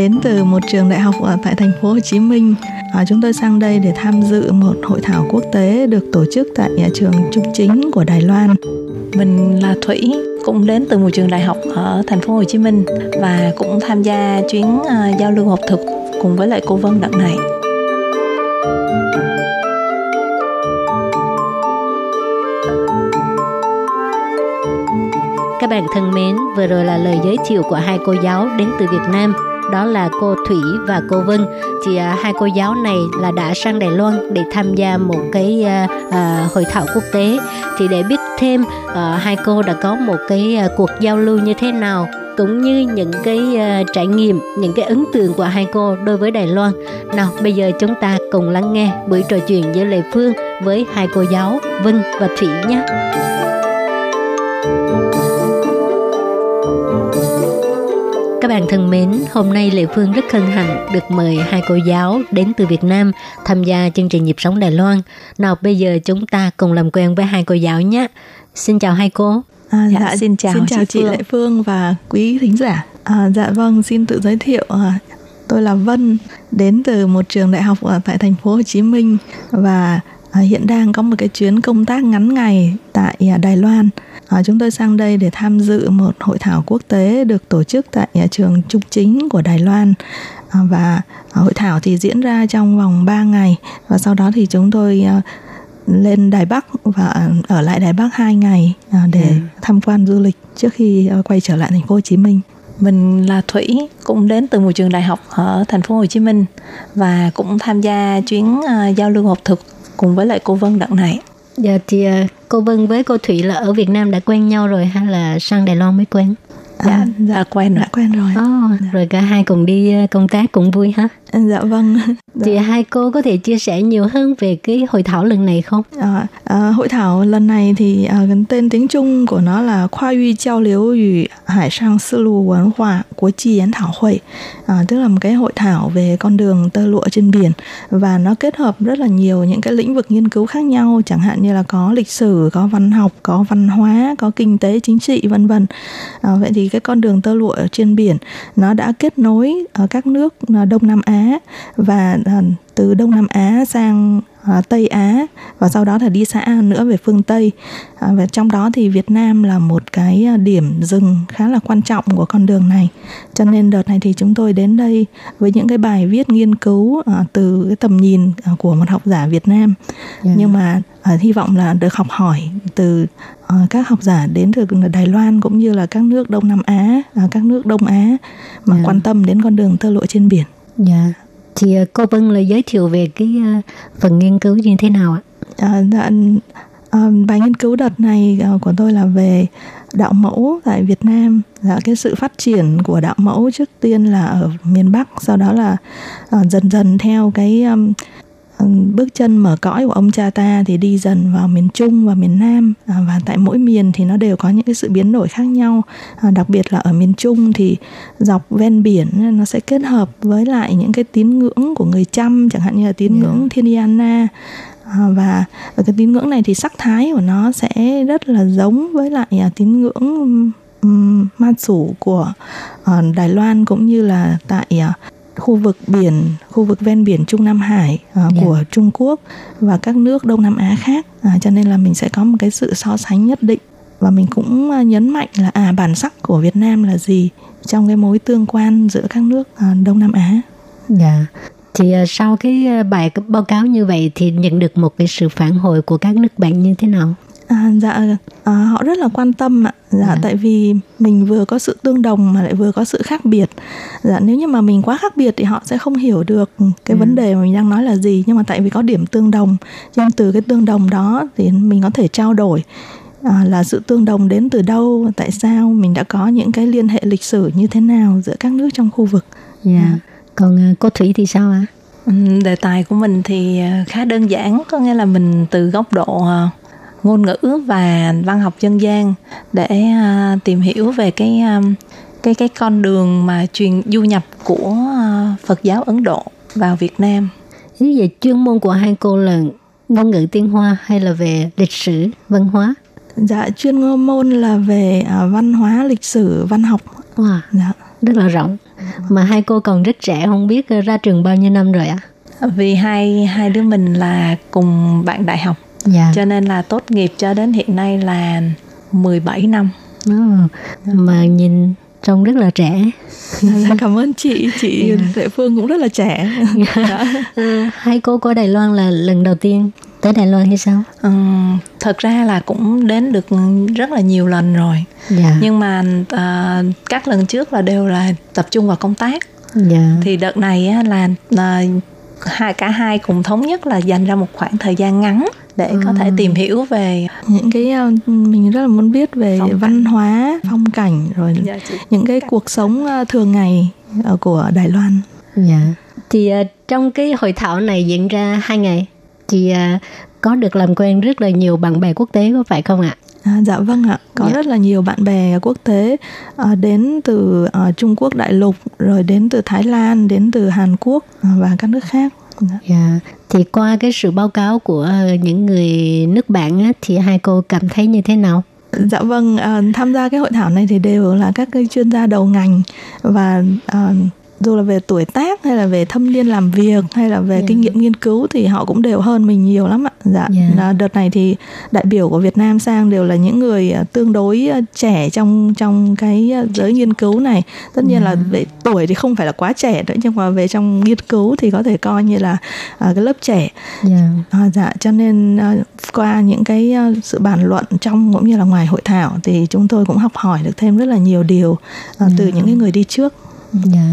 Đến từ một trường đại học ở tại thành phố Hồ Chí Minh. À, chúng tôi sang đây để tham dự một hội thảo quốc tế được tổ chức tại nhà trường Trung Chính của Đài Loan. Mình là Thủy, cũng đến từ một trường đại học ở thành phố Hồ Chí Minh và cũng tham gia chuyến uh, giao lưu học thực cùng với lại cô Vân đợt này. Các bạn thân mến, vừa rồi là lời giới thiệu của hai cô giáo đến từ Việt Nam. Đó là cô Thủy và cô Vân. Thì à, hai cô giáo này là đã sang Đài Loan để tham gia một cái à, à, hội thảo quốc tế. Thì để biết thêm à, hai cô đã có một cái à, cuộc giao lưu như thế nào cũng như những cái uh, trải nghiệm, những cái ấn tượng của hai cô đối với Đài Loan. Nào, bây giờ chúng ta cùng lắng nghe buổi trò chuyện giữa Lê Phương với hai cô giáo Vân và Thủy nhé. Các bạn thân mến, hôm nay Lệ Phương rất hân hạnh được mời hai cô giáo đến từ Việt Nam tham gia chương trình Nhịp sống Đài Loan. Nào bây giờ chúng ta cùng làm quen với hai cô giáo nhé. Xin chào hai cô. À, dạ, xin chào, xin chào chị, chị Lệ Phương và quý thính giả. À, dạ vâng, xin tự giới thiệu. À, tôi là Vân, đến từ một trường đại học ở tại thành phố Hồ Chí Minh và à, hiện đang có một cái chuyến công tác ngắn ngày tại à, Đài Loan. À, chúng tôi sang đây để tham dự một hội thảo quốc tế được tổ chức tại à, trường Trung Chính của Đài Loan. À, và à, hội thảo thì diễn ra trong vòng 3 ngày và sau đó thì chúng tôi à, lên Đài Bắc và ở lại Đài Bắc 2 ngày à, để ừ. tham quan du lịch trước khi à, quay trở lại thành phố Hồ Chí Minh. Mình là Thủy, cũng đến từ một trường đại học ở thành phố Hồ Chí Minh và cũng tham gia chuyến uh, giao lưu học thực cùng với lại cô Vân đợt này. Dạ thì cô Vân với cô Thủy là ở Việt Nam đã quen nhau rồi hay là sang Đài Loan mới quen? Dạ, à, dạ quen. Đã quen rồi. Oh, dạ. Rồi cả hai cùng đi công tác cũng vui ha? Dạ vâng. Dạ. Thì hai cô có thể chia sẻ nhiều hơn về cái hội thảo lần này không? À, à, hội thảo lần này thì à, tên tiếng Trung của nó là Khoa Yu Giao Liễu à, tức là một cái hội thảo về con đường tơ lụa trên biển và nó kết hợp rất là nhiều những cái lĩnh vực nghiên cứu khác nhau chẳng hạn như là có lịch sử, có văn học, có văn hóa, có kinh tế, chính trị vân vân. À, vậy thì cái con đường tơ lụa trên biển nó đã kết nối ở các nước à, Đông Nam Á và từ Đông Nam Á sang à, Tây Á và sau đó là đi xa nữa về phương Tây à, và trong đó thì Việt Nam là một cái điểm dừng khá là quan trọng của con đường này cho nên đợt này thì chúng tôi đến đây với những cái bài viết nghiên cứu từ cái tầm nhìn của một học giả Việt Nam yeah. nhưng mà hy vọng là được học hỏi từ các học giả đến từ Đài Loan cũng như là các nước Đông Nam Á các nước Đông Á mà yeah. quan tâm đến con đường tơ lụa trên biển. Dạ. Thì ờ, cô Vân là giới thiệu về cái ờ, phần nghiên cứu như thế nào ạ? À, dạ, dạ ờ, bài nghiên cứu đợt này của tôi là về đạo mẫu tại Việt Nam là cái sự phát triển của đạo mẫu trước tiên là ở miền Bắc sau đó là uh, dần dần theo cái um, bước chân mở cõi của ông cha ta thì đi dần vào miền Trung và miền Nam à, và tại mỗi miền thì nó đều có những cái sự biến đổi khác nhau. À, đặc biệt là ở miền Trung thì dọc ven biển nó sẽ kết hợp với lại những cái tín ngưỡng của người Chăm chẳng hạn như là tín ngưỡng Thiên À, và ở cái tín ngưỡng này thì sắc thái của nó sẽ rất là giống với lại tín ngưỡng um, ma sủ của uh, Đài Loan cũng như là tại uh, khu vực biển khu vực ven biển Trung Nam Hải uh, yeah. của Trung Quốc và các nước Đông Nam Á khác uh, cho nên là mình sẽ có một cái sự so sánh nhất định và mình cũng uh, nhấn mạnh là à bản sắc của Việt Nam là gì trong cái mối tương quan giữa các nước uh, Đông Nam Á. Dạ. Thì uh, sau cái uh, bài báo cáo như vậy thì nhận được một cái sự phản hồi của các nước bạn như thế nào? À, dạ à, họ rất là quan tâm ạ dạ à. tại vì mình vừa có sự tương đồng mà lại vừa có sự khác biệt dạ nếu như mà mình quá khác biệt thì họ sẽ không hiểu được cái à. vấn đề mà mình đang nói là gì nhưng mà tại vì có điểm tương đồng nên từ cái tương đồng đó thì mình có thể trao đổi à, là sự tương đồng đến từ đâu tại sao mình đã có những cái liên hệ lịch sử như thế nào giữa các nước trong khu vực dạ yeah. còn uh, cô thủy thì sao ạ à? đề tài của mình thì khá đơn giản có nghĩa là mình từ góc độ ngôn ngữ và văn học dân gian để uh, tìm hiểu về cái um, cái cái con đường mà truyền du nhập của uh, Phật giáo Ấn Độ vào Việt Nam. Như vậy chuyên môn của hai cô là ngôn ngữ tiếng Hoa hay là về lịch sử văn hóa? Dạ chuyên môn là về uh, văn hóa lịch sử văn học. Wow. Dạ. Rất là rộng. Mà hai cô còn rất trẻ không biết ra trường bao nhiêu năm rồi ạ? À? Vì hai hai đứa mình là cùng bạn đại học dạ. cho nên là tốt nghiệp cho đến hiện nay là 17 năm oh, mà nhìn trông rất là trẻ dạ, cảm ơn chị chị yeah. Dạ. phương cũng rất là trẻ dạ. à, hai cô qua đài loan là lần đầu tiên tới đài loan hay sao ừ, thật ra là cũng đến được rất là nhiều lần rồi yeah. nhưng mà uh, các lần trước là đều là tập trung vào công tác yeah. thì đợt này là uh, hai cả hai cùng thống nhất là dành ra một khoảng thời gian ngắn để ừ. có thể tìm hiểu về những cái ờ, mình rất là muốn biết về phong văn cảnh. hóa phong cảnh rồi dạ, những cái cuộc sống ờ, thường ngày của Đài Loan. Dạ. Thì uh, trong cái hội thảo này diễn ra hai ngày thì uh, có được làm quen rất là nhiều bạn bè quốc tế có phải không ạ? À, dạ vâng ạ, có dạ. rất là nhiều bạn bè quốc tế à, đến từ à, Trung Quốc đại lục, rồi đến từ Thái Lan, đến từ Hàn Quốc à, và các nước khác. Dạ. Yeah. Thì qua cái sự báo cáo của những người nước bạn á, thì hai cô cảm thấy như thế nào? Dạ vâng, à, tham gia cái hội thảo này thì đều là các cái chuyên gia đầu ngành và à, dù là về tuổi tác hay là về thâm niên làm việc hay là về yeah. kinh nghiệm nghiên cứu thì họ cũng đều hơn mình nhiều lắm ạ. Dạ. Yeah. Đợt này thì đại biểu của Việt Nam sang đều là những người à, tương đối à, trẻ trong trong cái à, giới nghiên cứu này. Tất nhiên yeah. là về tuổi thì không phải là quá trẻ nữa nhưng mà về trong nghiên cứu thì có thể coi như là uh, cái lớp trẻ. Yeah. À, dạ cho nên uh, qua những cái sự bàn luận trong cũng như là ngoài hội thảo thì chúng tôi cũng học hỏi được thêm rất là nhiều điều uh, yeah. từ những cái người đi trước. Yeah.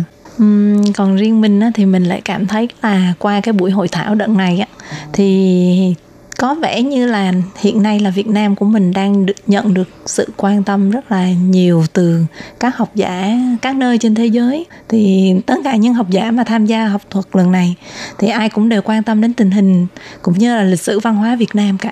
Uhm, còn riêng mình á, thì mình lại cảm thấy là qua cái buổi hội thảo đợt này á thì có vẻ như là hiện nay là Việt Nam của mình đang được nhận được sự quan tâm rất là nhiều từ các học giả các nơi trên thế giới thì tất cả những học giả mà tham gia học thuật lần này thì ai cũng đều quan tâm đến tình hình cũng như là lịch sử văn hóa Việt Nam cả.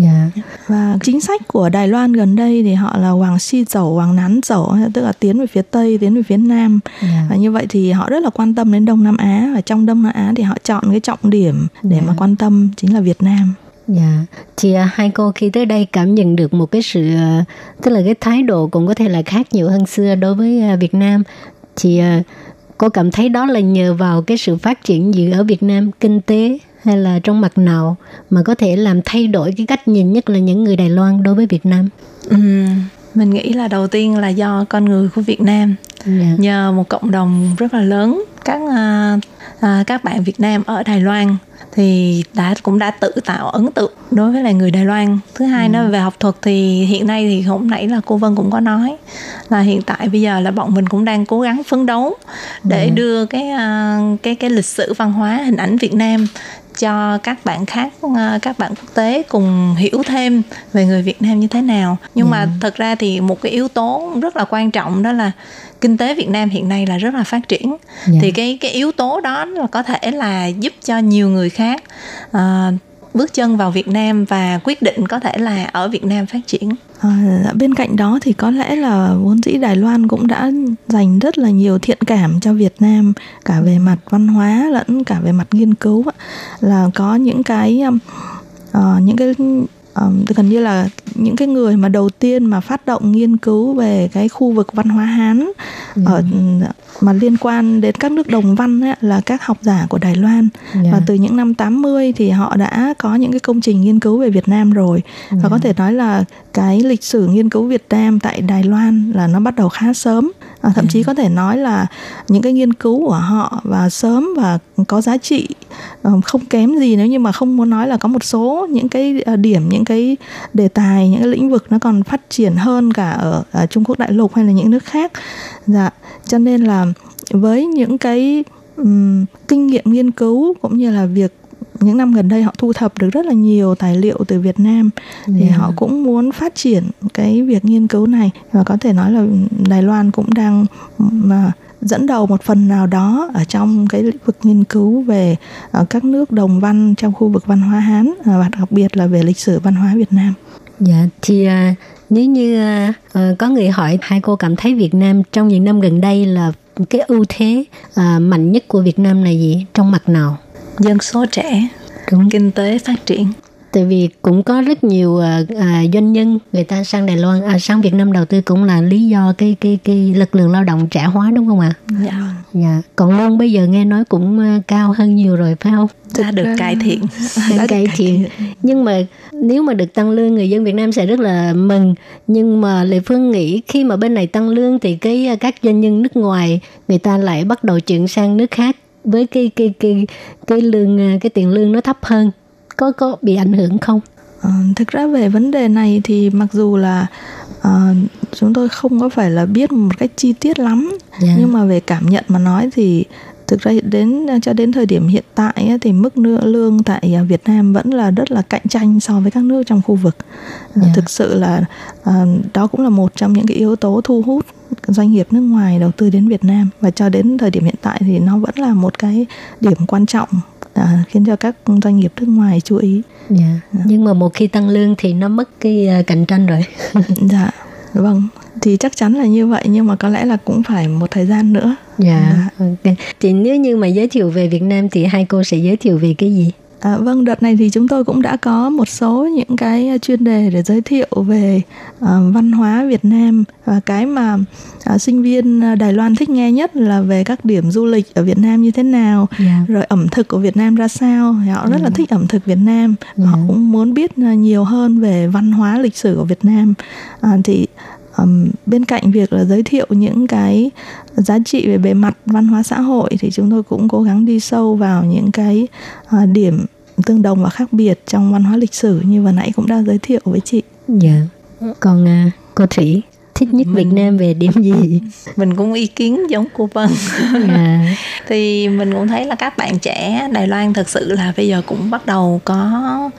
Dạ. Và chính sách của Đài Loan gần đây thì họ là hoàng si dầu, hoàng nán dầu, tức là tiến về phía Tây, tiến về phía Nam. Dạ. Và như vậy thì họ rất là quan tâm đến Đông Nam Á và trong Đông Nam Á thì họ chọn cái trọng điểm để yeah. mà dạ. quan tâm chính là Việt Nam. Dạ, thì uh, hai cô khi tới đây cảm nhận được một cái sự uh, tức là cái thái độ cũng có thể là khác nhiều hơn xưa đối với uh, Việt Nam. Thì uh, cô cảm thấy đó là nhờ vào cái sự phát triển gì ở Việt Nam kinh tế hay là trong mặt nào mà có thể làm thay đổi cái cách nhìn nhất là những người Đài Loan đối với Việt Nam? Ừ, mình nghĩ là đầu tiên là do con người của Việt Nam yeah. Dạ. nhờ một cộng đồng rất là lớn các uh, các bạn Việt Nam ở Đài Loan thì đã cũng đã tự tạo ấn tượng đối với lại người Đài Loan. Thứ hai ừ. nó về học thuật thì hiện nay thì hôm nãy là cô Vân cũng có nói là hiện tại bây giờ là bọn mình cũng đang cố gắng phấn đấu để ừ. đưa cái uh, cái cái lịch sử văn hóa hình ảnh Việt Nam cho các bạn khác ờ, các bạn quốc tế cùng hiểu thêm về người Việt Nam như thế nào nhưng yeah. mà thật ra thì một cái yếu tố rất là quan trọng đó là kinh tế Việt Nam hiện nay là rất là phát triển yeah. Dạ. thì cái cái yếu tố đó là có thể là giúp cho nhiều người khác uh, bước chân vào Việt Nam và quyết định có thể là ở Việt Nam phát triển. À, dạ, bên cạnh đó thì có lẽ là vốn dĩ Đài Loan cũng đã dành rất là nhiều thiện cảm cho Việt Nam cả về mặt văn hóa lẫn cả về mặt nghiên cứu là có những cái uh, những cái um, gần như là những cái người mà đầu tiên mà phát động nghiên cứu về cái khu vực văn hóa Hán Ừ. ở mà liên quan đến các nước đồng văn ấy, là các học giả của Đài Loan Dạ. và từ những năm 80 thì họ đã có những cái công trình nghiên cứu về Việt Nam rồi và Dạ. có thể nói là cái lịch sử nghiên cứu Việt Nam tại Đài Loan là nó bắt đầu khá sớm à, thậm chí có thể nói là những cái nghiên cứu của họ và sớm và có giá trị ờ, không kém gì nếu như mà không muốn nói là có một số những cái ờ, điểm những cái đề tài những cái lĩnh vực nó còn phát triển hơn cả ở, ở Trung Quốc đại lục hay là những nước khác dạ cho nên là với những cái ừm, kinh nghiệm nghiên cứu cũng như là việc những năm gần đây họ thu thập được rất là nhiều tài liệu từ Việt Nam thì Dạ. họ cũng muốn phát triển cái việc nghiên cứu này và có thể nói là Đài Loan cũng đang mà dẫn đầu một phần nào đó ở trong cái lĩnh vực nghiên cứu về ờ, các nước đồng văn trong khu vực văn hóa Hán ờ, và đặc biệt là về lịch sử văn hóa Việt Nam. Dạ thì à, nếu như ờ, có người hỏi hai cô cảm thấy Việt Nam trong những năm gần đây là cái ưu thế mạnh nhất của Việt Nam là gì trong mặt nào? dân số trẻ Đúng. kinh tế phát triển Tại vì cũng có rất nhiều à, à, doanh nhân người ta sang Đài Loan, à, sang Việt Nam đầu tư cũng là lý do cái cái cái lực lượng lao động trẻ hóa đúng không ạ? dạ. Dạ. Còn lương bây giờ nghe nói cũng à, cao hơn nhiều rồi phải không? đã được cải thiện. Đang cải thiện. nhưng mà nếu mà được tăng lương người dân Việt Nam sẽ rất là mừng. Nhưng mà Lệ Phương nghĩ khi mà bên này tăng lương thì cái các doanh nhân nước ngoài người ta lại bắt đầu chuyển sang nước khác với cái cái cái cái lương à, cái tiền lương nó thấp hơn có có bị ảnh hưởng không? Ờ, thực ra về vấn đề này thì mặc dù là ờ, chúng tôi không có phải là biết một cách chi tiết lắm Dạ. nhưng mà về cảm nhận mà nói thì thực ra đến cho đến thời điểm hiện tại thì mức lương tại à, Việt Nam vẫn là rất là cạnh tranh so với các nước trong khu vực Ờ, Dạ. thực sự là ờ, đó cũng là một trong những cái yếu tố thu hút doanh nghiệp nước ngoài đầu tư đến Việt Nam và cho đến thời điểm hiện tại thì nó vẫn là một cái điểm quan trọng à, khiến cho các doanh nghiệp nước ngoài chú ý Dạ. Nhưng mà một khi tăng lương thì nó mất cái à, cạnh tranh rồi. dạ vâng thì chắc chắn là như vậy nhưng mà có lẽ là cũng phải một thời gian nữa Dạ. Ok. Thì nếu như mà giới thiệu về Việt Nam thì hai cô sẽ giới thiệu về cái gì? À, vâng, đợt này thì chúng tôi cũng đã có một số những cái chuyên đề để giới thiệu về à, văn hóa Việt Nam và cái mà à, sinh viên Đài Loan thích nghe nhất là về các điểm du lịch ở Việt Nam như thế nào, Dạ. rồi ẩm thực của Việt Nam ra sao. Họ rất là thích ẩm thực Việt Nam, và họ cũng muốn biết à, nhiều hơn về văn hóa lịch sử của Việt Nam. À, thì ừm, bên cạnh việc là giới thiệu những cái giá trị về bề mặt văn hóa xã hội thì chúng tôi cũng cố gắng đi sâu vào những cái à, điểm tương đồng và khác biệt trong văn hóa lịch sử như vừa nãy cũng đã giới thiệu với chị. Dạ. Còn uh, cô Thủy thích nhất Việt Nam về điểm gì? mình cũng ý kiến giống của Vân Dạ. thì mình cũng thấy là các bạn trẻ Đài Loan thực sự là bây giờ cũng bắt đầu có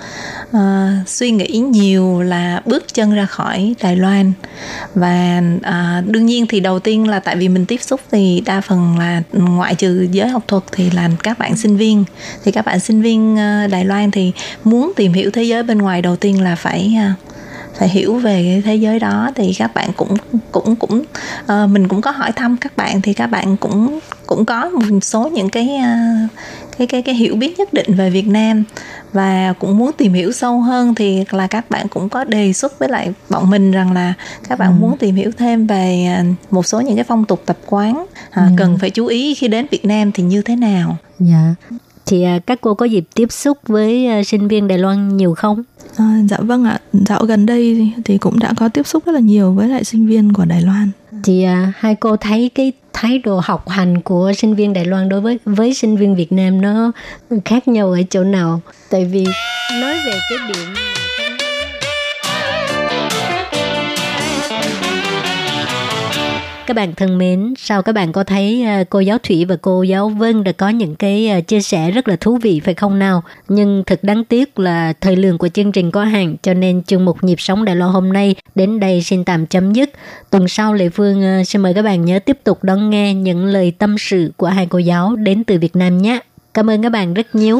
ờ, suy nghĩ nhiều là bước chân ra khỏi Đài Loan và ờ, đương nhiên thì đầu tiên là tại vì mình tiếp xúc thì đa phần là ngoại trừ giới học thuật thì là các bạn sinh viên thì các bạn sinh viên ờ, Đài Loan thì muốn tìm hiểu thế giới bên ngoài đầu tiên là phải ờ, phải hiểu về thế giới đó thì các bạn cũng cũng cũng ờ, mình cũng có hỏi thăm các bạn thì các bạn cũng cũng có một số những cái ờ, cái cái cái hiểu biết nhất định về Việt Nam và cũng muốn tìm hiểu sâu hơn thì là các bạn cũng có đề xuất với lại bọn mình rằng là các bạn Ừ. muốn tìm hiểu thêm về ờ, một số những cái phong tục tập quán à, Ừ. cần phải chú ý khi đến Việt Nam thì như thế nào Dạ. Thì à, các cô có dịp tiếp xúc với à, sinh viên Đài Loan nhiều không? À, dạ vâng ạ, dạo gần đây thì cũng đã có tiếp xúc rất là nhiều với lại sinh viên của Đài Loan. Thì à, hai cô thấy cái thái độ học hành của sinh viên Đài Loan đối với với sinh viên Việt Nam nó khác nhau ở chỗ nào? Tại vì nói về cái điểm Các bạn thân mến, sao các bạn có thấy ờ, cô giáo Thủy và cô giáo Vân đã có những cái ờ, chia sẻ rất là thú vị phải không nào? Nhưng thật đáng tiếc là thời lượng của chương trình có hạn cho nên chương mục nhịp sống Đài Loan hôm nay đến đây xin tạm chấm dứt. Tuần sau Lệ Phương ờ, xin mời các bạn nhớ tiếp tục đón nghe những lời tâm sự của hai cô giáo đến từ Việt Nam nhé. Cảm ơn các bạn rất nhiều.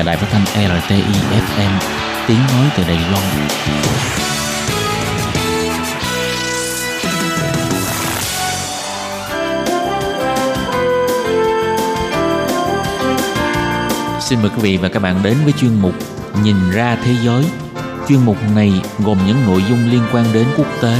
Là đài phát thanh RTI FM, tiếng nói từ Đài Loan. Xin mời quý vị và các bạn đến với chuyên mục Nhìn ra thế giới. Chuyên mục này gồm những nội dung liên quan đến quốc tế,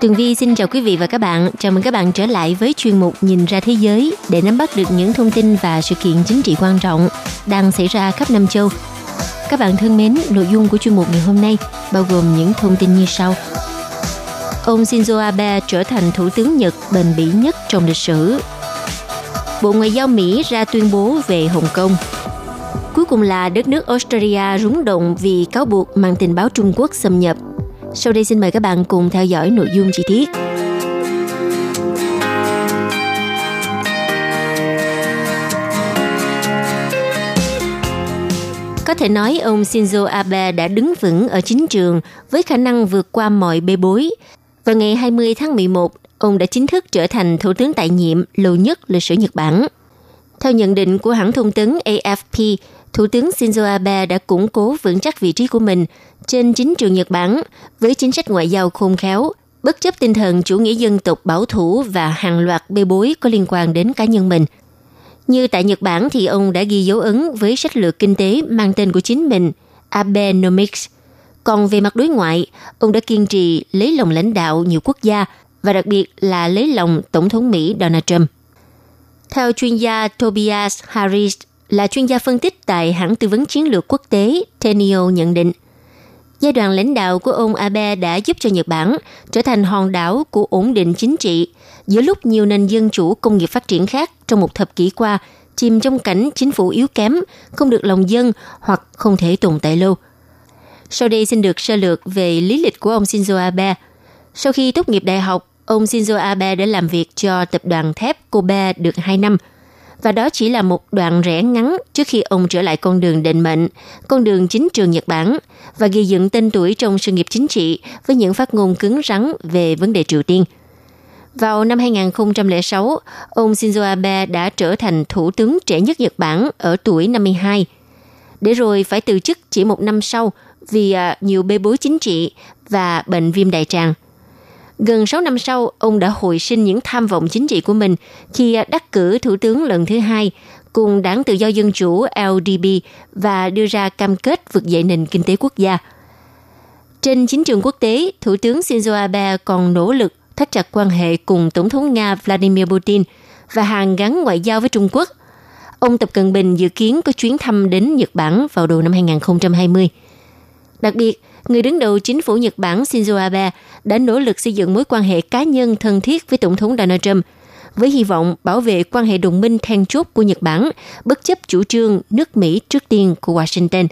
Tường Vi xin chào quý vị và các bạn. Chào mừng các bạn trở lại với chuyên mục Nhìn ra thế giới để nắm bắt được những thông tin và sự kiện chính trị quan trọng đang xảy ra khắp năm châu. Các bạn thân mến, nội dung của chuyên mục ngày hôm nay bao gồm những thông tin như sau. Ông Shinzo Abe trở thành thủ tướng Nhật bền bỉ nhất trong lịch sử. Bộ Ngoại giao Mỹ ra tuyên bố về Hồng Kông. Cuối cùng là đất nước Australia rúng động vì cáo buộc mang tình báo Trung Quốc xâm nhập sau đây xin mời các bạn cùng theo dõi nội dung chi tiết. Có thể nói ông Shinzo Abe đã đứng vững ở chính trường với khả năng vượt qua mọi bê bối. Vào ngày 20 tháng 11, ông đã chính thức trở thành thủ tướng tại nhiệm lâu nhất lịch sử Nhật Bản. Theo nhận định của hãng thông tấn AFP, Thủ tướng Shinzo Abe đã củng cố vững chắc vị trí của mình trên chính trường Nhật Bản với chính sách ngoại giao khôn khéo, bất chấp tinh thần chủ nghĩa dân tộc bảo thủ và hàng loạt bê bối có liên quan đến cá nhân mình. Như tại Nhật Bản thì ông đã ghi dấu ấn với sách lược kinh tế mang tên của chính mình, Abenomics. Còn về mặt đối ngoại, ông đã kiên trì lấy lòng lãnh đạo nhiều quốc gia và đặc biệt là lấy lòng Tổng thống Mỹ Donald Trump. Theo chuyên gia Tobias Harris là chuyên gia phân tích tại hãng tư vấn chiến lược quốc tế Tenio nhận định, giai đoạn lãnh đạo của ông Abe đã giúp cho Nhật Bản trở thành hòn đảo của ổn định chính trị giữa lúc nhiều nền dân chủ công nghiệp phát triển khác trong một thập kỷ qua chìm trong cảnh chính phủ yếu kém, không được lòng dân hoặc không thể tồn tại lâu. Sau đây xin được sơ lược về lý lịch của ông Shinzo Abe. Sau khi tốt nghiệp đại học, ông Shinzo Abe đã làm việc cho tập đoàn thép Kobe được 2 năm – và đó chỉ là một đoạn rẽ ngắn trước khi ông trở lại con đường định mệnh, con đường chính trường Nhật Bản và ghi dựng tên tuổi trong sự nghiệp chính trị với những phát ngôn cứng rắn về vấn đề Triều Tiên. Vào năm 2006, ông Shinzo Abe đã trở thành thủ tướng trẻ nhất Nhật Bản ở tuổi 52, để rồi phải từ chức chỉ một năm sau vì à, nhiều bê bối chính trị và bệnh viêm đại tràng – Gần 6 năm sau, ông đã hồi sinh những tham vọng chính trị của mình khi đắc cử thủ tướng lần thứ hai cùng đảng tự do dân chủ LDP và đưa ra cam kết vực dậy nền kinh tế quốc gia. Trên chính trường quốc tế, Thủ tướng Shinzo Abe còn nỗ lực thắt chặt quan hệ cùng Tổng thống Nga Vladimir Putin và hàng gắn ngoại giao với Trung Quốc. Ông Tập Cận Bình dự kiến có chuyến thăm đến Nhật Bản vào đầu năm 2020. Đặc biệt, người đứng đầu chính phủ Nhật Bản Shinzo Abe đã nỗ lực xây dựng mối quan hệ cá nhân thân thiết với Tổng thống Donald Trump, với hy vọng bảo vệ quan hệ đồng minh then chốt của Nhật Bản, bất chấp chủ trương nước Mỹ trước tiên của Washington.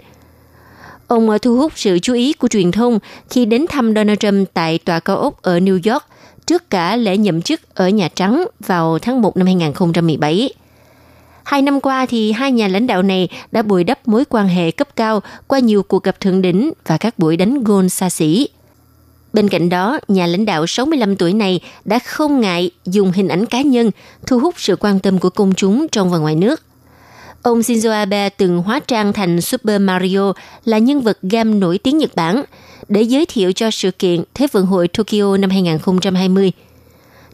Ông thu hút sự chú ý của truyền thông khi đến thăm Donald Trump tại tòa cao ốc ở New York trước cả lễ nhậm chức ở Nhà Trắng vào tháng 1 năm 2017. Hai năm qua thì hai nhà lãnh đạo này đã bồi đắp mối quan hệ cấp cao qua nhiều cuộc gặp thượng đỉnh và các buổi đánh gôn xa xỉ. Bên cạnh đó, nhà lãnh đạo 65 tuổi này đã không ngại dùng hình ảnh cá nhân thu hút sự quan tâm của công chúng trong và ngoài nước. Ông Shinzo Abe từng hóa trang thành Super Mario là nhân vật game nổi tiếng Nhật Bản để giới thiệu cho sự kiện Thế vận hội Tokyo năm 2020.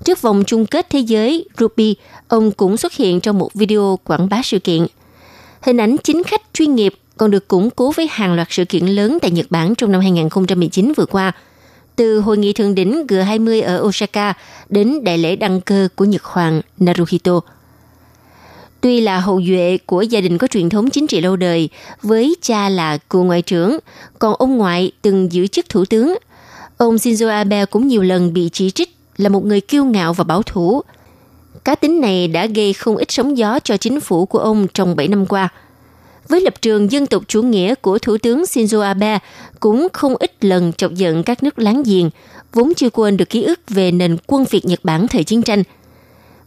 Trước vòng chung kết thế giới Ruby, ông cũng xuất hiện trong một video quảng bá sự kiện. Hình ảnh chính khách chuyên nghiệp còn được củng cố với hàng loạt sự kiện lớn tại Nhật Bản trong năm 2019 vừa qua – từ hội nghị thượng đỉnh G20 ở Osaka đến đại lễ đăng cơ của Nhật Hoàng Naruhito. Tuy là hậu duệ của gia đình có truyền thống chính trị lâu đời, với cha là cựu ngoại trưởng, còn ông ngoại từng giữ chức thủ tướng. Ông Shinzo Abe cũng nhiều lần bị chỉ trích là một người kiêu ngạo và bảo thủ. Cá tính này đã gây không ít sóng gió cho chính phủ của ông trong 7 năm qua – với lập trường dân tộc chủ nghĩa của Thủ tướng Shinzo Abe cũng không ít lần chọc giận các nước láng giềng, vốn chưa quên được ký ức về nền quân Việt Nhật Bản thời chiến tranh.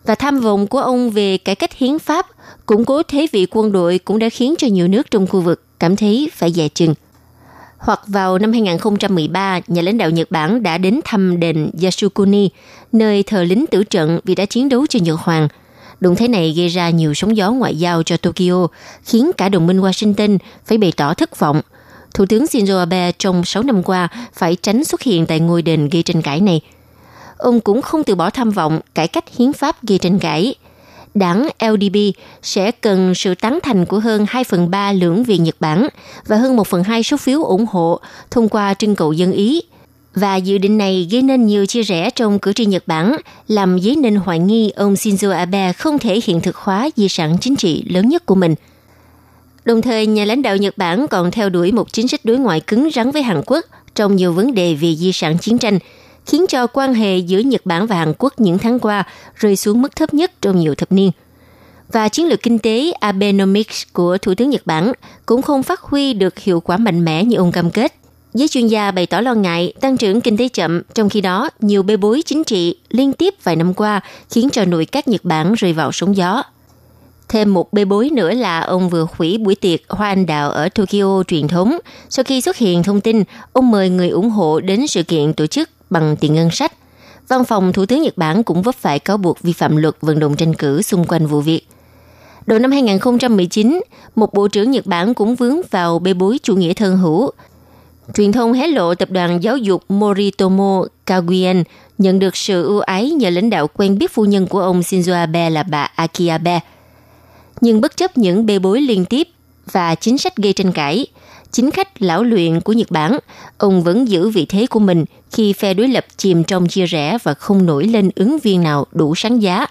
Và tham vọng của ông về cải cách hiến pháp, củng cố thế vị quân đội cũng đã khiến cho nhiều nước trong khu vực cảm thấy phải dè chừng. Hoặc vào năm 2013, nhà lãnh đạo Nhật Bản đã đến thăm đền Yasukuni, nơi thờ lính tử trận vì đã chiến đấu cho Nhật Hoàng – Động thái này gây ra nhiều sóng gió ngoại giao cho Tokyo, khiến cả đồng minh Washington phải bày tỏ thất vọng. Thủ tướng Shinzo Abe trong 6 năm qua phải tránh xuất hiện tại ngôi đền gây tranh cãi này. Ông cũng không từ bỏ tham vọng cải cách hiến pháp gây tranh cãi. Đảng LDP sẽ cần sự tán thành của hơn 2 phần 3 lưỡng viện Nhật Bản và hơn 1 phần 2 số phiếu ủng hộ thông qua trưng cầu dân ý – và dự định này gây nên nhiều chia rẽ trong cử tri Nhật Bản, làm dấy nên hoài nghi ông Shinzo Abe không thể hiện thực hóa di sản chính trị lớn nhất của mình. Đồng thời, nhà lãnh đạo Nhật Bản còn theo đuổi một chính sách đối ngoại cứng rắn với Hàn Quốc trong nhiều vấn đề về di sản chiến tranh, khiến cho quan hệ giữa Nhật Bản và Hàn Quốc những tháng qua rơi xuống mức thấp nhất trong nhiều thập niên. Và chiến lược kinh tế Abenomics của Thủ tướng Nhật Bản cũng không phát huy được hiệu quả mạnh mẽ như ông cam kết Giới chuyên gia bày tỏ lo ngại tăng trưởng kinh tế chậm, trong khi đó nhiều bê bối chính trị liên tiếp vài năm qua khiến cho nội các Nhật Bản rơi vào sóng gió. Thêm một bê bối nữa là ông vừa hủy buổi tiệc hoa anh đào ở Tokyo truyền thống sau khi xuất hiện thông tin ông mời người ủng hộ đến sự kiện tổ chức bằng tiền ngân sách. Văn phòng Thủ tướng Nhật Bản cũng vấp phải cáo buộc vi phạm luật vận động tranh cử xung quanh vụ việc. Đầu năm 2019, một bộ trưởng Nhật Bản cũng vướng vào bê bối chủ nghĩa thân hữu Truyền thông hé lộ tập đoàn giáo dục Moritomo Kaguen nhận được sự ưu ái nhờ lãnh đạo quen biết phu nhân của ông Shinzo Abe là bà Aki Abe. Nhưng bất chấp những bê bối liên tiếp và chính sách gây tranh cãi, chính khách lão luyện của Nhật Bản, ông vẫn giữ vị thế của mình khi phe đối lập chìm trong chia rẽ và không nổi lên ứng viên nào đủ sáng giá.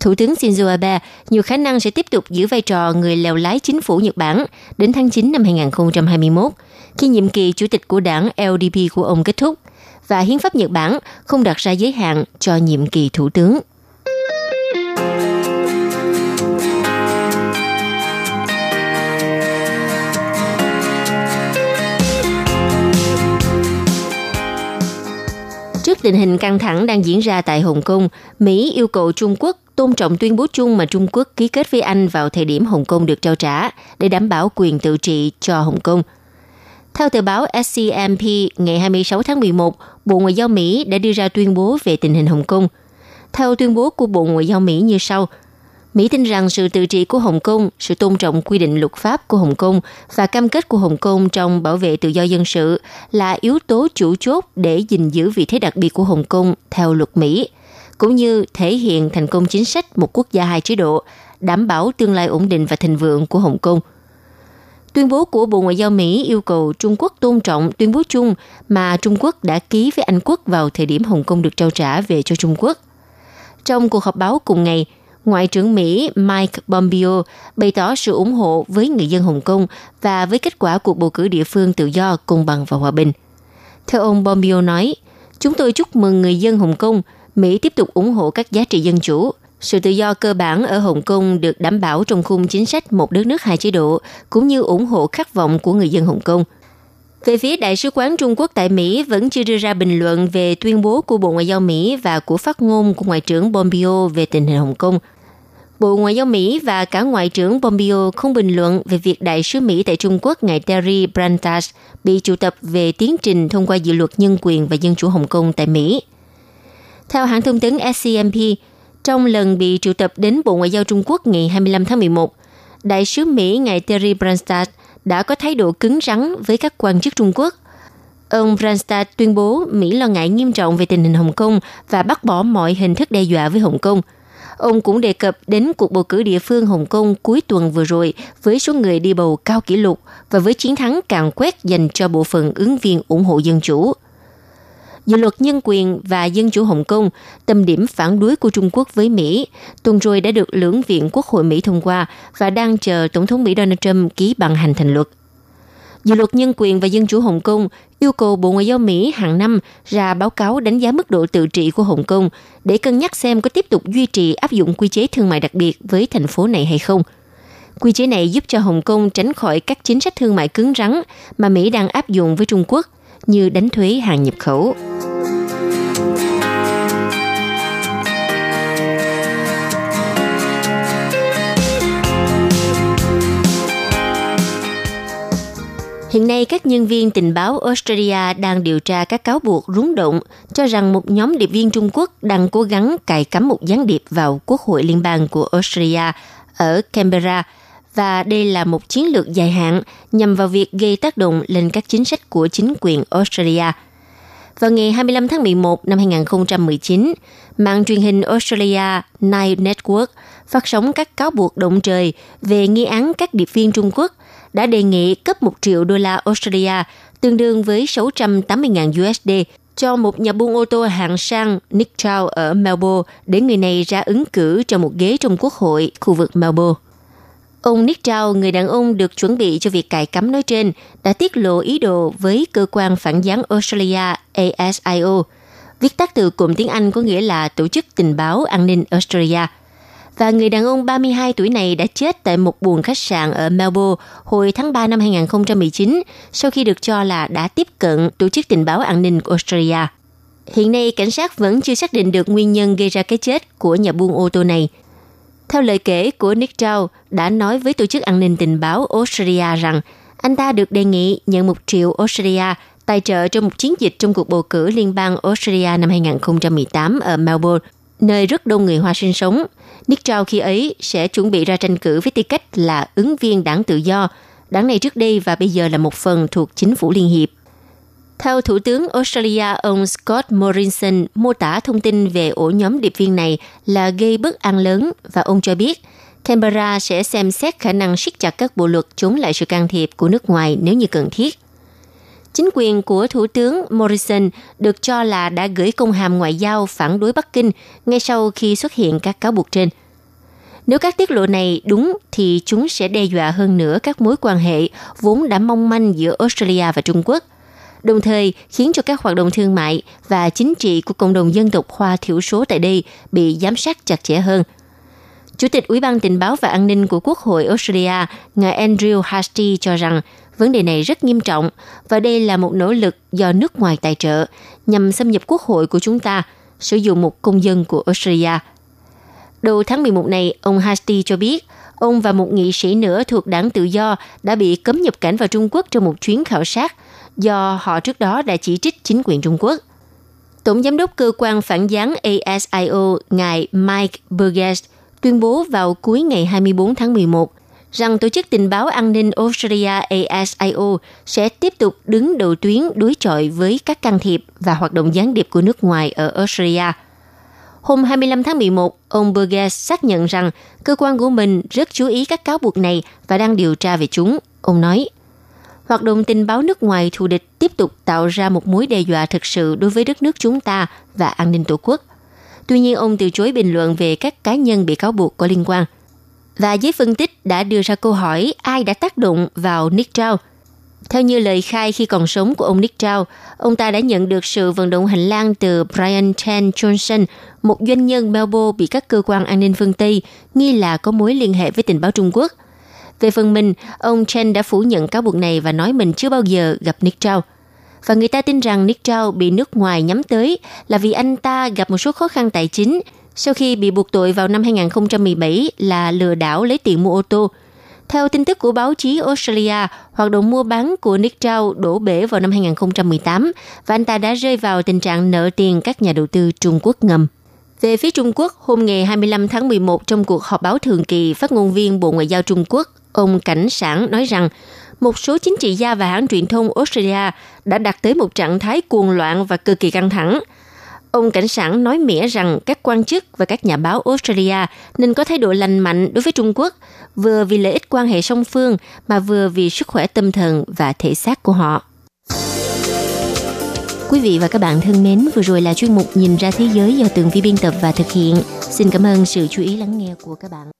Thủ tướng Shinzo Abe nhiều khả năng sẽ tiếp tục giữ vai trò người lèo lái chính phủ Nhật Bản đến tháng 9 năm 2021, khi nhiệm kỳ chủ tịch của đảng LDP của ông kết thúc và hiến pháp Nhật Bản không đặt ra giới hạn cho nhiệm kỳ thủ tướng. Trước tình hình căng thẳng đang diễn ra tại Hồng Kông, Mỹ yêu cầu Trung Quốc tôn trọng tuyên bố chung mà Trung Quốc ký kết với Anh vào thời điểm Hồng Kông được trao trả để đảm bảo quyền tự trị cho Hồng Kông. Theo tờ báo SCMP, ngày 26 tháng 11, Bộ Ngoại giao Mỹ đã đưa ra tuyên bố về tình hình Hồng Kông. Theo tuyên bố của Bộ Ngoại giao Mỹ như sau, Mỹ tin rằng sự tự trị của Hồng Kông, sự tôn trọng quy định luật pháp của Hồng Kông và cam kết của Hồng Kông trong bảo vệ tự do dân sự là yếu tố chủ chốt để gìn giữ vị thế đặc biệt của Hồng Kông theo luật Mỹ, cũng như thể hiện thành công chính sách một quốc gia hai chế độ, đảm bảo tương lai ổn định và thịnh vượng của Hồng Kông – Tuyên bố của Bộ Ngoại giao Mỹ yêu cầu Trung Quốc tôn trọng tuyên bố chung mà Trung Quốc đã ký với Anh Quốc vào thời điểm Hồng Kông được trao trả về cho Trung Quốc. Trong cuộc họp báo cùng ngày, Ngoại trưởng Mỹ Mike Pompeo bày tỏ sự ủng hộ với người dân Hồng Kông và với kết quả cuộc bầu cử địa phương tự do, công bằng và hòa bình. Theo ông Pompeo nói, chúng tôi chúc mừng người dân Hồng Kông, Mỹ tiếp tục ủng hộ các giá trị dân chủ, sự tự do cơ bản ở Hồng Kông được đảm bảo trong khung chính sách một đất nước hai chế độ, cũng như ủng hộ khát vọng của người dân Hồng Kông. Về phía Đại sứ quán Trung Quốc tại Mỹ vẫn chưa đưa ra bình luận về tuyên bố của Bộ Ngoại giao Mỹ và của phát ngôn của Ngoại trưởng Pompeo về tình hình Hồng Kông. Bộ Ngoại giao Mỹ và cả Ngoại trưởng Pompeo không bình luận về việc Đại sứ Mỹ tại Trung Quốc ngài Terry Brantas bị triệu tập về tiến trình thông qua dự luật nhân quyền và dân chủ Hồng Kông tại Mỹ. Theo hãng thông tấn SCMP, trong lần bị triệu tập đến Bộ Ngoại giao Trung Quốc ngày 25 tháng 11, Đại sứ Mỹ ngài Terry Branstad đã có thái độ cứng rắn với các quan chức Trung Quốc. Ông Branstad tuyên bố Mỹ lo ngại nghiêm trọng về tình hình Hồng Kông và bác bỏ mọi hình thức đe dọa với Hồng Kông. Ông cũng đề cập đến cuộc bầu cử địa phương Hồng Kông cuối tuần vừa rồi với số người đi bầu cao kỷ lục và với chiến thắng càng quét dành cho bộ phận ứng viên ủng hộ dân chủ. Dự luật nhân quyền và dân chủ Hồng Kông, tâm điểm phản đối của Trung Quốc với Mỹ, tuần rồi đã được lưỡng viện Quốc hội Mỹ thông qua và đang chờ Tổng thống Mỹ Donald Trump ký bằng hành thành luật. Dự luật nhân quyền và dân chủ Hồng Kông yêu cầu Bộ Ngoại giao Mỹ hàng năm ra báo cáo đánh giá mức độ tự trị của Hồng Kông để cân nhắc xem có tiếp tục duy trì áp dụng quy chế thương mại đặc biệt với thành phố này hay không. Quy chế này giúp cho Hồng Kông tránh khỏi các chính sách thương mại cứng rắn mà Mỹ đang áp dụng với Trung Quốc như đánh thuế hàng nhập khẩu. Hiện nay, các nhân viên tình báo Australia đang điều tra các cáo buộc rúng động cho rằng một nhóm điệp viên Trung Quốc đang cố gắng cài cắm một gián điệp vào Quốc hội Liên bang của Australia ở Canberra và đây là một chiến lược dài hạn nhằm vào việc gây tác động lên các chính sách của chính quyền Australia. Vào ngày 25 tháng 11 năm 2019, mạng truyền hình Australia Nine Network phát sóng các cáo buộc động trời về nghi án các điệp viên Trung Quốc đã đề nghị cấp 1 triệu đô la Australia, tương đương với 680.000 USD, cho một nhà buôn ô tô hạng sang Nick Chow ở Melbourne để người này ra ứng cử cho một ghế trong quốc hội khu vực Melbourne. Ông Nick Chow, người đàn ông được chuẩn bị cho việc cài cắm nói trên, đã tiết lộ ý đồ với cơ quan phản gián Australia ASIO. Viết tắt từ cụm tiếng Anh có nghĩa là Tổ chức Tình báo An ninh Australia – và người đàn ông 32 tuổi này đã chết tại một buồng khách sạn ở Melbourne hồi tháng 3 năm 2019 sau khi được cho là đã tiếp cận tổ chức tình báo an ninh của Australia. Hiện nay, cảnh sát vẫn chưa xác định được nguyên nhân gây ra cái chết của nhà buôn ô tô này. Theo lời kể của Nick Chow đã nói với tổ chức an ninh tình báo Australia rằng anh ta được đề nghị nhận một triệu Australia tài trợ cho một chiến dịch trong cuộc bầu cử liên bang Australia năm 2018 ở Melbourne, nơi rất đông người Hoa sinh sống – Nick Chow khi ấy sẽ chuẩn bị ra tranh cử với tư cách là ứng viên đảng tự do. Đảng này trước đây và bây giờ là một phần thuộc chính phủ Liên Hiệp. Theo Thủ tướng Australia ông Scott Morrison mô tả thông tin về ổ nhóm điệp viên này là gây bất an lớn và ông cho biết Canberra sẽ xem xét khả năng siết chặt các bộ luật chống lại sự can thiệp của nước ngoài nếu như cần thiết. Chính quyền của Thủ tướng Morrison được cho là đã gửi công hàm ngoại giao phản đối Bắc Kinh ngay sau khi xuất hiện các cáo buộc trên. Nếu các tiết lộ này đúng thì chúng sẽ đe dọa hơn nữa các mối quan hệ vốn đã mong manh giữa Australia và Trung Quốc, đồng thời khiến cho các hoạt động thương mại và chính trị của cộng đồng dân tộc Hoa thiểu số tại đây bị giám sát chặt chẽ hơn. Chủ tịch Ủy ban Tình báo và An ninh của Quốc hội Australia, ngài Andrew Hastie cho rằng vấn đề này rất nghiêm trọng và đây là một nỗ lực do nước ngoài tài trợ nhằm xâm nhập quốc hội của chúng ta, sử dụng một công dân của Australia – Đầu tháng 11 này, ông Hastie cho biết ông và một nghị sĩ nữa thuộc đảng tự do đã bị cấm nhập cảnh vào Trung Quốc trong một chuyến khảo sát do họ trước đó đã chỉ trích chính quyền Trung Quốc. Tổng giám đốc cơ quan phản gián ASIO, ngài Mike Burgess, tuyên bố vào cuối ngày 24 tháng 11 rằng Tổ chức Tình báo An ninh Australia ASIO sẽ tiếp tục đứng đầu tuyến đối chọi với các can thiệp và hoạt động gián điệp của nước ngoài ở Australia – Hôm 25 tháng 11, ông Burgess xác nhận rằng cơ quan của mình rất chú ý các cáo buộc này và đang điều tra về chúng. Ông nói, hoạt động tình báo nước ngoài thù địch tiếp tục tạo ra một mối đe dọa thực sự đối với đất nước chúng ta và an ninh tổ quốc. Tuy nhiên, ông từ chối bình luận về các cá nhân bị cáo buộc có liên quan. Và giới phân tích đã đưa ra câu hỏi ai đã tác động vào Nick Chow – theo như lời khai khi còn sống của ông Nick Chow, ông ta đã nhận được sự vận động hành lang từ Brian Chen Johnson, một doanh nhân Melbourne bị các cơ quan an ninh phương Tây nghi là có mối liên hệ với tình báo Trung Quốc. Về phần mình, ông Chen đã phủ nhận cáo buộc này và nói mình chưa bao giờ gặp Nick Chow. Và người ta tin rằng Nick Chow bị nước ngoài nhắm tới là vì anh ta gặp một số khó khăn tài chính sau khi bị buộc tội vào năm 2017 là lừa đảo lấy tiền mua ô tô – theo tin tức của báo chí Australia, hoạt động mua bán của Nick Chow đổ bể vào năm 2018 và anh ta đã rơi vào tình trạng nợ tiền các nhà đầu tư Trung Quốc ngầm. Về phía Trung Quốc, hôm ngày 25 tháng 11 trong cuộc họp báo thường kỳ, phát ngôn viên Bộ Ngoại giao Trung Quốc, ông Cảnh Sản nói rằng một số chính trị gia và hãng truyền thông Australia đã đạt tới một trạng thái cuồng loạn và cực kỳ căng thẳng. Ông Cảnh Sản nói mỉa rằng các quan chức và các nhà báo Australia nên có thái độ lành mạnh đối với Trung Quốc – vừa vì lợi ích quan hệ song phương mà vừa vì sức khỏe tâm thần và thể xác của họ. Quý vị và các bạn thân mến, vừa rồi là chuyên mục Nhìn ra thế giới do Tường Vi biên tập và thực hiện. Xin cảm ơn sự chú ý lắng nghe của các bạn.